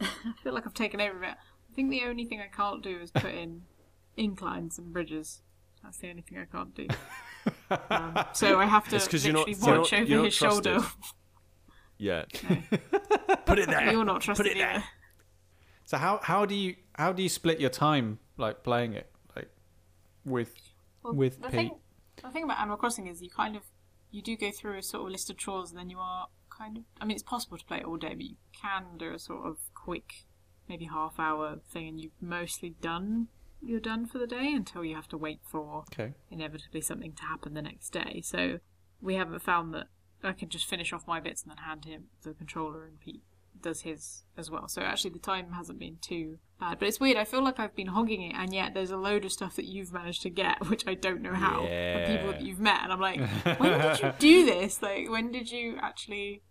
Speaker 2: (laughs)
Speaker 4: I feel like I've taken over it. I think the only thing I can't do is put in inclines and bridges. That's the only thing I can't do. Um, so I have to
Speaker 3: It's 'cause you're not-
Speaker 4: literally
Speaker 3: you're
Speaker 4: watch
Speaker 3: not-
Speaker 4: over
Speaker 3: not
Speaker 4: his shoulder.
Speaker 3: trusted. (laughs) Yeah. Put it there.
Speaker 4: You're not trusted
Speaker 3: Put it there.
Speaker 2: So how how do you how do you split your time like playing it like with
Speaker 4: Well,
Speaker 2: with
Speaker 4: the
Speaker 2: Pete?
Speaker 4: thing, the thing about Animal Crossing is you kind of you do go through a sort of list of chores, and then you are kind of. I mean, it's possible to play it all day, but you can do a sort of quick, maybe half hour thing, and you've mostly done. You're done for the day until you have to wait for
Speaker 2: Okay.
Speaker 4: inevitably something to happen the next day. So we haven't found that I can just finish off my bits and then hand him the controller, and Pete does his as well. So actually, the time hasn't been too bad. But it's weird. I feel like I've been hogging it, and yet there's a load of stuff that you've managed to get, (laughs) which I don't know how. of people that you've met, and I'm like, (laughs) when did you do this? Like, when did you actually?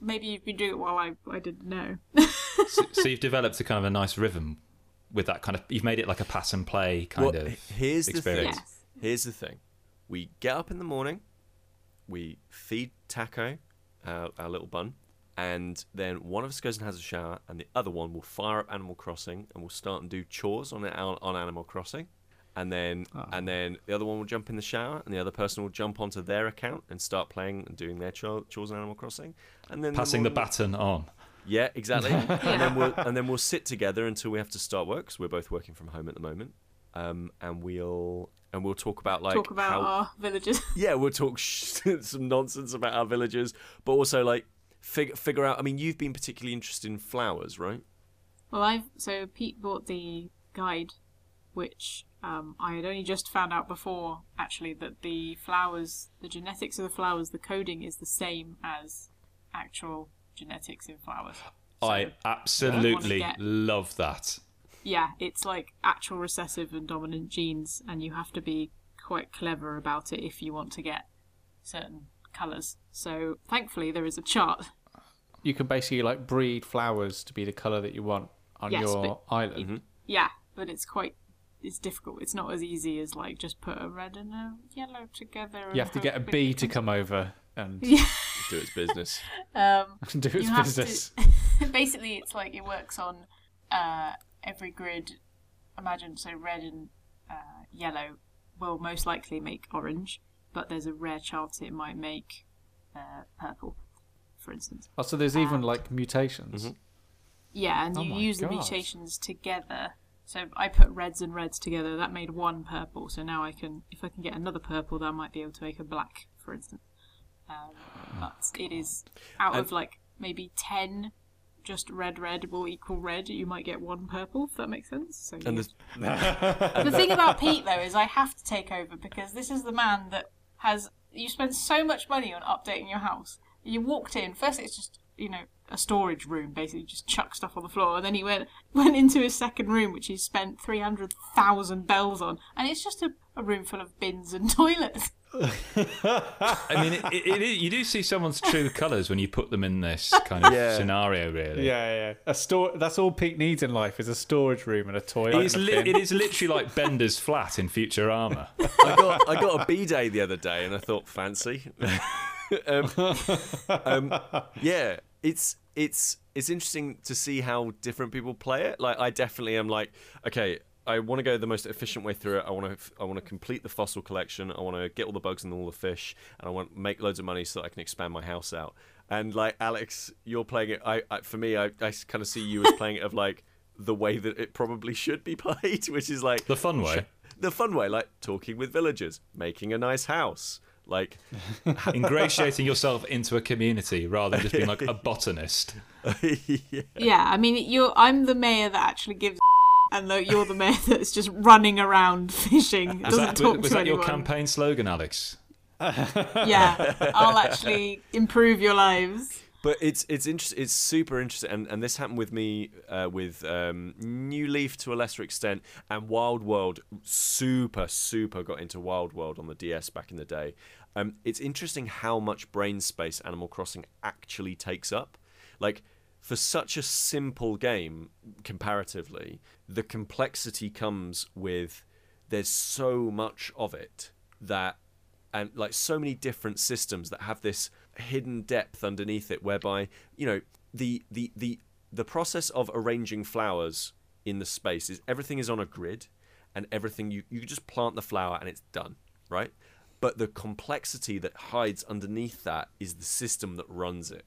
Speaker 4: Maybe you've been doing it while I I didn't know.
Speaker 1: so, (laughs) so you've developed a kind of a nice rhythm with that kind of. You've made it like a pass and play kind
Speaker 3: Well,
Speaker 1: of.
Speaker 3: h- here's the thing.
Speaker 4: Yes.
Speaker 3: Here's the thing. We get up in the morning, we feed Taco, our, our little bun, and then one of us goes and has a shower, and the other one will fire up Animal Crossing, and we'll start and do chores on it on, on Animal Crossing, and then and then the other one will jump in the shower, and the other person will jump onto their account and start playing and doing their chores in Animal Crossing, and then
Speaker 1: Passing the
Speaker 3: morning-
Speaker 1: baton on.
Speaker 3: yeah, exactly. (laughs) and then we'll and then we'll sit together until we have to start work because we're both working from home at the moment. Um, and we'll and we'll talk about like
Speaker 4: Talk about
Speaker 3: how,
Speaker 4: our villages. (laughs)
Speaker 3: yeah, we'll talk sh- (laughs) some nonsense about our villages, but also like figure figure out. I mean, you've been particularly interested in flowers, right?
Speaker 4: Well, I've so Pete bought the guide, which um, I had only just found out before actually that the flowers, the genetics of the flowers, the coding is the same as actual genetics in flowers. So,
Speaker 1: I absolutely
Speaker 4: get-
Speaker 1: love that.
Speaker 4: yeah, it's like actual recessive and dominant genes, and you have to be quite clever about it if you want to get certain colours. So thankfully, there is a chart.
Speaker 2: You can basically like breed flowers to be the color that you want on
Speaker 4: Yes,
Speaker 2: your
Speaker 4: but-
Speaker 2: island.
Speaker 4: Yeah, but it's quite. It's difficult. It's not as easy as like just put a red and a yellow together.
Speaker 2: You have to get a bee to come over and (laughs)
Speaker 3: Do its business. (laughs)
Speaker 4: Um, (laughs)
Speaker 2: do its business.
Speaker 4: to. basically, it's like it works on uh, every grid. Imagine so red and uh, yellow will most likely make orange, but there's a rare chance it might make uh, purple, for instance.
Speaker 2: Oh, so there's even like mutations.
Speaker 3: Mhm.
Speaker 4: Yeah, and
Speaker 2: Oh
Speaker 4: you
Speaker 2: my
Speaker 4: use the mutations together. So I put reds and reds together. That made one purple. So now I can, if I can get another purple, then I might be able to make a black, for instance. Um, but it is out of like maybe ten, just red red will equal red. You might get one purple, if that makes sense. So
Speaker 3: And (laughs) the
Speaker 4: thing about Pete though is I have to take over because this is the man that has you spend so much money on updating your house. You walked in first, it's just you know a storage room basically, just chuck stuff on the floor, and then he went (laughs) went into his second room which he spent three hundred thousand bells on, and it's just a, a room full of bins and (laughs) toilets.
Speaker 1: I mean, it, it, it, you do see someone's true colours when you put them in this kind of
Speaker 3: Yeah.
Speaker 1: scenario, really.
Speaker 2: Yeah, yeah. A store. That's all Pete needs in life is a storage room and a toilet.
Speaker 1: It is, li- it is literally like Bender's flat in Futurama. (laughs)
Speaker 3: I got I got a B day the other day, and I thought fancy. um, um, yeah, it's it's it's interesting to see how different people play it. Like I definitely am like, okay, I want to go the most efficient way through it. I want to I want to complete the fossil collection. I want to get all the bugs and all the fish, and I want to make loads of money so that I can expand my house out. And like Alex, you're playing it. I, I for me, I, I kind of see you as playing it of like the way that it probably should be (laughs) played, which is like
Speaker 1: The fun way.
Speaker 3: the fun way, like talking with villagers, making a nice house, like
Speaker 1: Ingratiating yourself into a community rather than just being like a (laughs) botanist.
Speaker 3: yeah.
Speaker 4: Yeah, I mean you're I'm the mayor that actually gives. And though you're the mayor (laughs) that's just running around fishing,
Speaker 1: Was
Speaker 4: doesn't
Speaker 1: that,
Speaker 4: talk
Speaker 1: was
Speaker 4: to
Speaker 1: that your campaign slogan, Alex?
Speaker 4: Yeah, I'll actually improve your lives.
Speaker 3: But it's it's interesting. It's super interesting, and, and this happened with me uh, with um, New Leaf to a lesser extent, and Wild World. Super super got into Wild World on the DS back in the day. Um, it's interesting how much brain space Animal Crossing actually takes up. Like for such a simple game, comparatively, the complexity comes with there's so much of it that and like so many different systems that have this hidden depth underneath it whereby you know the the the the process of arranging flowers in the space is everything is on a grid and everything you you just plant the flower and it's done right? But the complexity that hides underneath that is the system that runs it.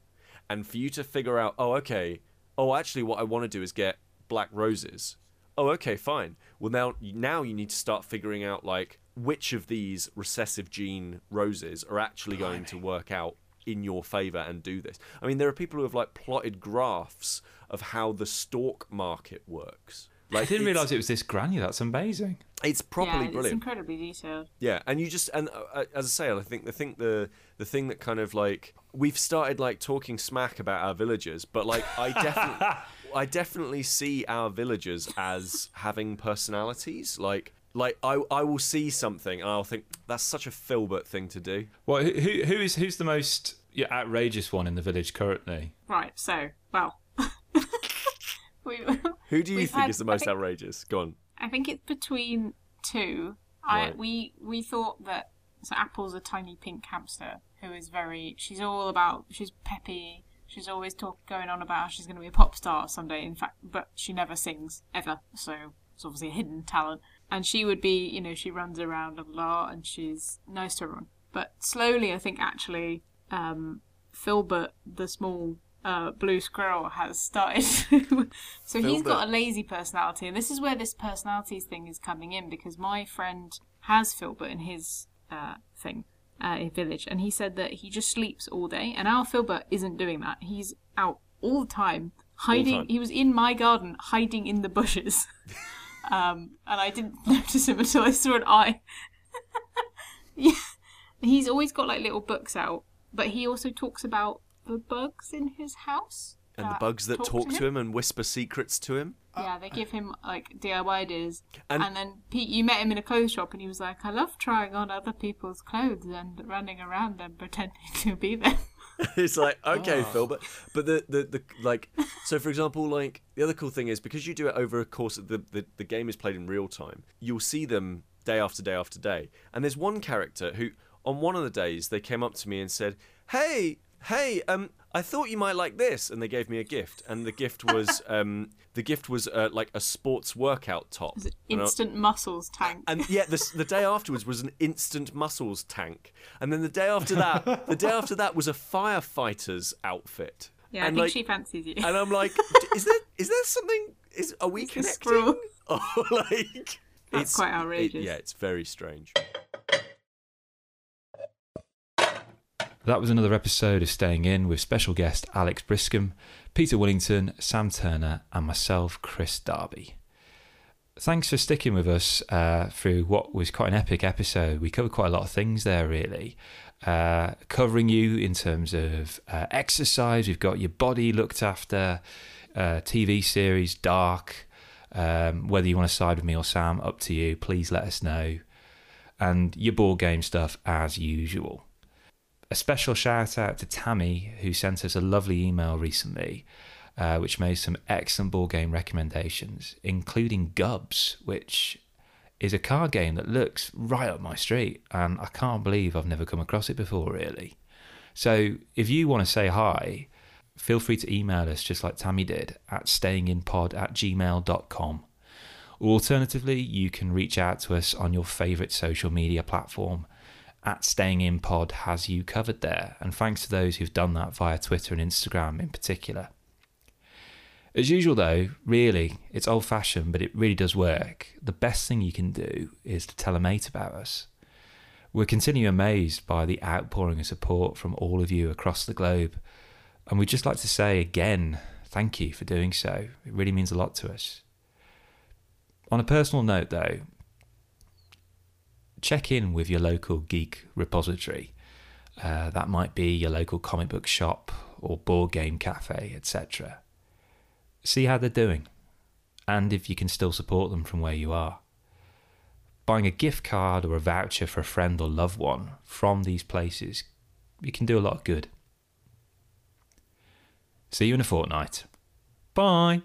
Speaker 3: And for you to figure out oh okay oh actually what i want to do is get black roses. Oh okay fine. Well now now you need to start figuring out like which of these recessive gene roses are actually going to work out in your favor and do this i mean there are people who have like plotted graphs of how the stalk market works Like,
Speaker 1: I
Speaker 3: didn't
Speaker 1: realise it was this granular. That's amazing.
Speaker 3: it's properly
Speaker 4: yeah, it's
Speaker 3: brilliant.
Speaker 4: incredibly detailed.
Speaker 3: Yeah, and you just and uh, uh, as I say, I think the thing the the thing that kind of like we've started like talking smack about our villagers, but like I definitely (laughs) I definitely see our villagers as having personalities. Like like I I will see something and I'll think that's such a Filbert thing to do.
Speaker 1: Well, who who who is who's the most yeah, outrageous one in the village currently?
Speaker 4: Right. So, well, (laughs) we,
Speaker 3: Who do you think
Speaker 4: had-
Speaker 3: is the most
Speaker 4: think-
Speaker 3: outrageous? Go on.
Speaker 4: I think it's between two. I we we thought that so Apple's a tiny pink hamster who is very. She's all about. She's peppy. She's always talk going on about how she's going to be a pop star someday. In fact, but she never sings ever. So it's obviously a hidden talent. And she would be, you know, she runs around a lot and she's nice to everyone. But slowly, I think actually, um, Filbert, the small uh, blue squirrel, has started. (laughs) so he's got a lazy personality, and this is where this personalities thing is coming in because my friend has Filbert in his uh, thing, uh, in village, and he said that he just sleeps all day, and our Filbert isn't doing that. He's out all the time, hiding.
Speaker 3: time.
Speaker 4: He was in my garden, hiding in the bushes. (laughs) Um, and I didn't (laughs) notice him until I saw an eye. (laughs) yeah, he's always got like little books out, but he also talks about the bugs in his house.
Speaker 3: And the bugs that talk to
Speaker 4: him.
Speaker 3: him and whisper secrets to him.
Speaker 4: Yeah, they give him like DIY ideas.
Speaker 3: And-
Speaker 4: And, then Pete, you met him in a clothes shop, and he was like, "I love trying on other people's clothes and running around and pretending (laughs) to be them." (laughs)
Speaker 3: it's like okay ah. phil but but the, the the like so for example like the other cool thing is because you do it over a course of the, the the game is played in real time you'll see them day after day after day. And there's one character who on one of the days they came up to me and said hey hey um i thought you might like this and they gave me a gift and the gift was (laughs) um the gift was uh, like a sports workout top
Speaker 4: It's an
Speaker 3: And I-
Speaker 4: instant muscles tank.
Speaker 3: and yeah, the, the day afterwards was an instant muscles tank, and then the day after that, the day after that was a firefighter's outfit.
Speaker 4: yeah, I think
Speaker 3: like,
Speaker 4: she fancies you.
Speaker 3: and I'm like, (laughs) is there is there something? Is are we
Speaker 4: It's
Speaker 3: connecting? Oh, (laughs) like
Speaker 4: That's quite outrageous.
Speaker 3: It, yeah, it's very strange.
Speaker 1: That was another episode of Staying In with special guest Alix Briscombe, Peter Willington, Sam Turner, and myself, Kris Darby. Thanks for sticking with us uh, through what was quite an epic episode. We covered quite a lot of things there, really. Uh, covering you in terms of uh, exercise, we've got your body looked after, uh, TV series, Dark. Um, whether you want to side with me or Sam, up to you. Please let us know. And your board game stuff as usual. A special shout out to Tammy, who sent us a lovely email recently, uh, which made some excellent board game recommendations, including Gubs, which is a card game that looks right up my street, and I can't believe I've never come across it before, really. So if you want to say hi, feel free to email us just like Tammy did at stayinginpod at gmail.com. Alternatively, you can reach out to us on your favourite social media platform at Staying In Pod has you covered there, and thanks to those who've done that via Twitter and Instagram in particular. As usual, though, really, it's old fashioned, but it really does work. The best thing you can do is to tell a mate about us. We're continually amazed by the outpouring of support from all of you across the globe, and we'd just like to say again, thank you for doing so. It really means a lot to us. On a personal note, though, check in with your local geek repository. Uh, that might be your local comic book shop or board game cafe, etc. See how they're doing, and if you can still support them from where you are. Buying a gift card or a voucher for a friend or loved one from these places, you can do a lot of good. See you in a fortnight. Bye.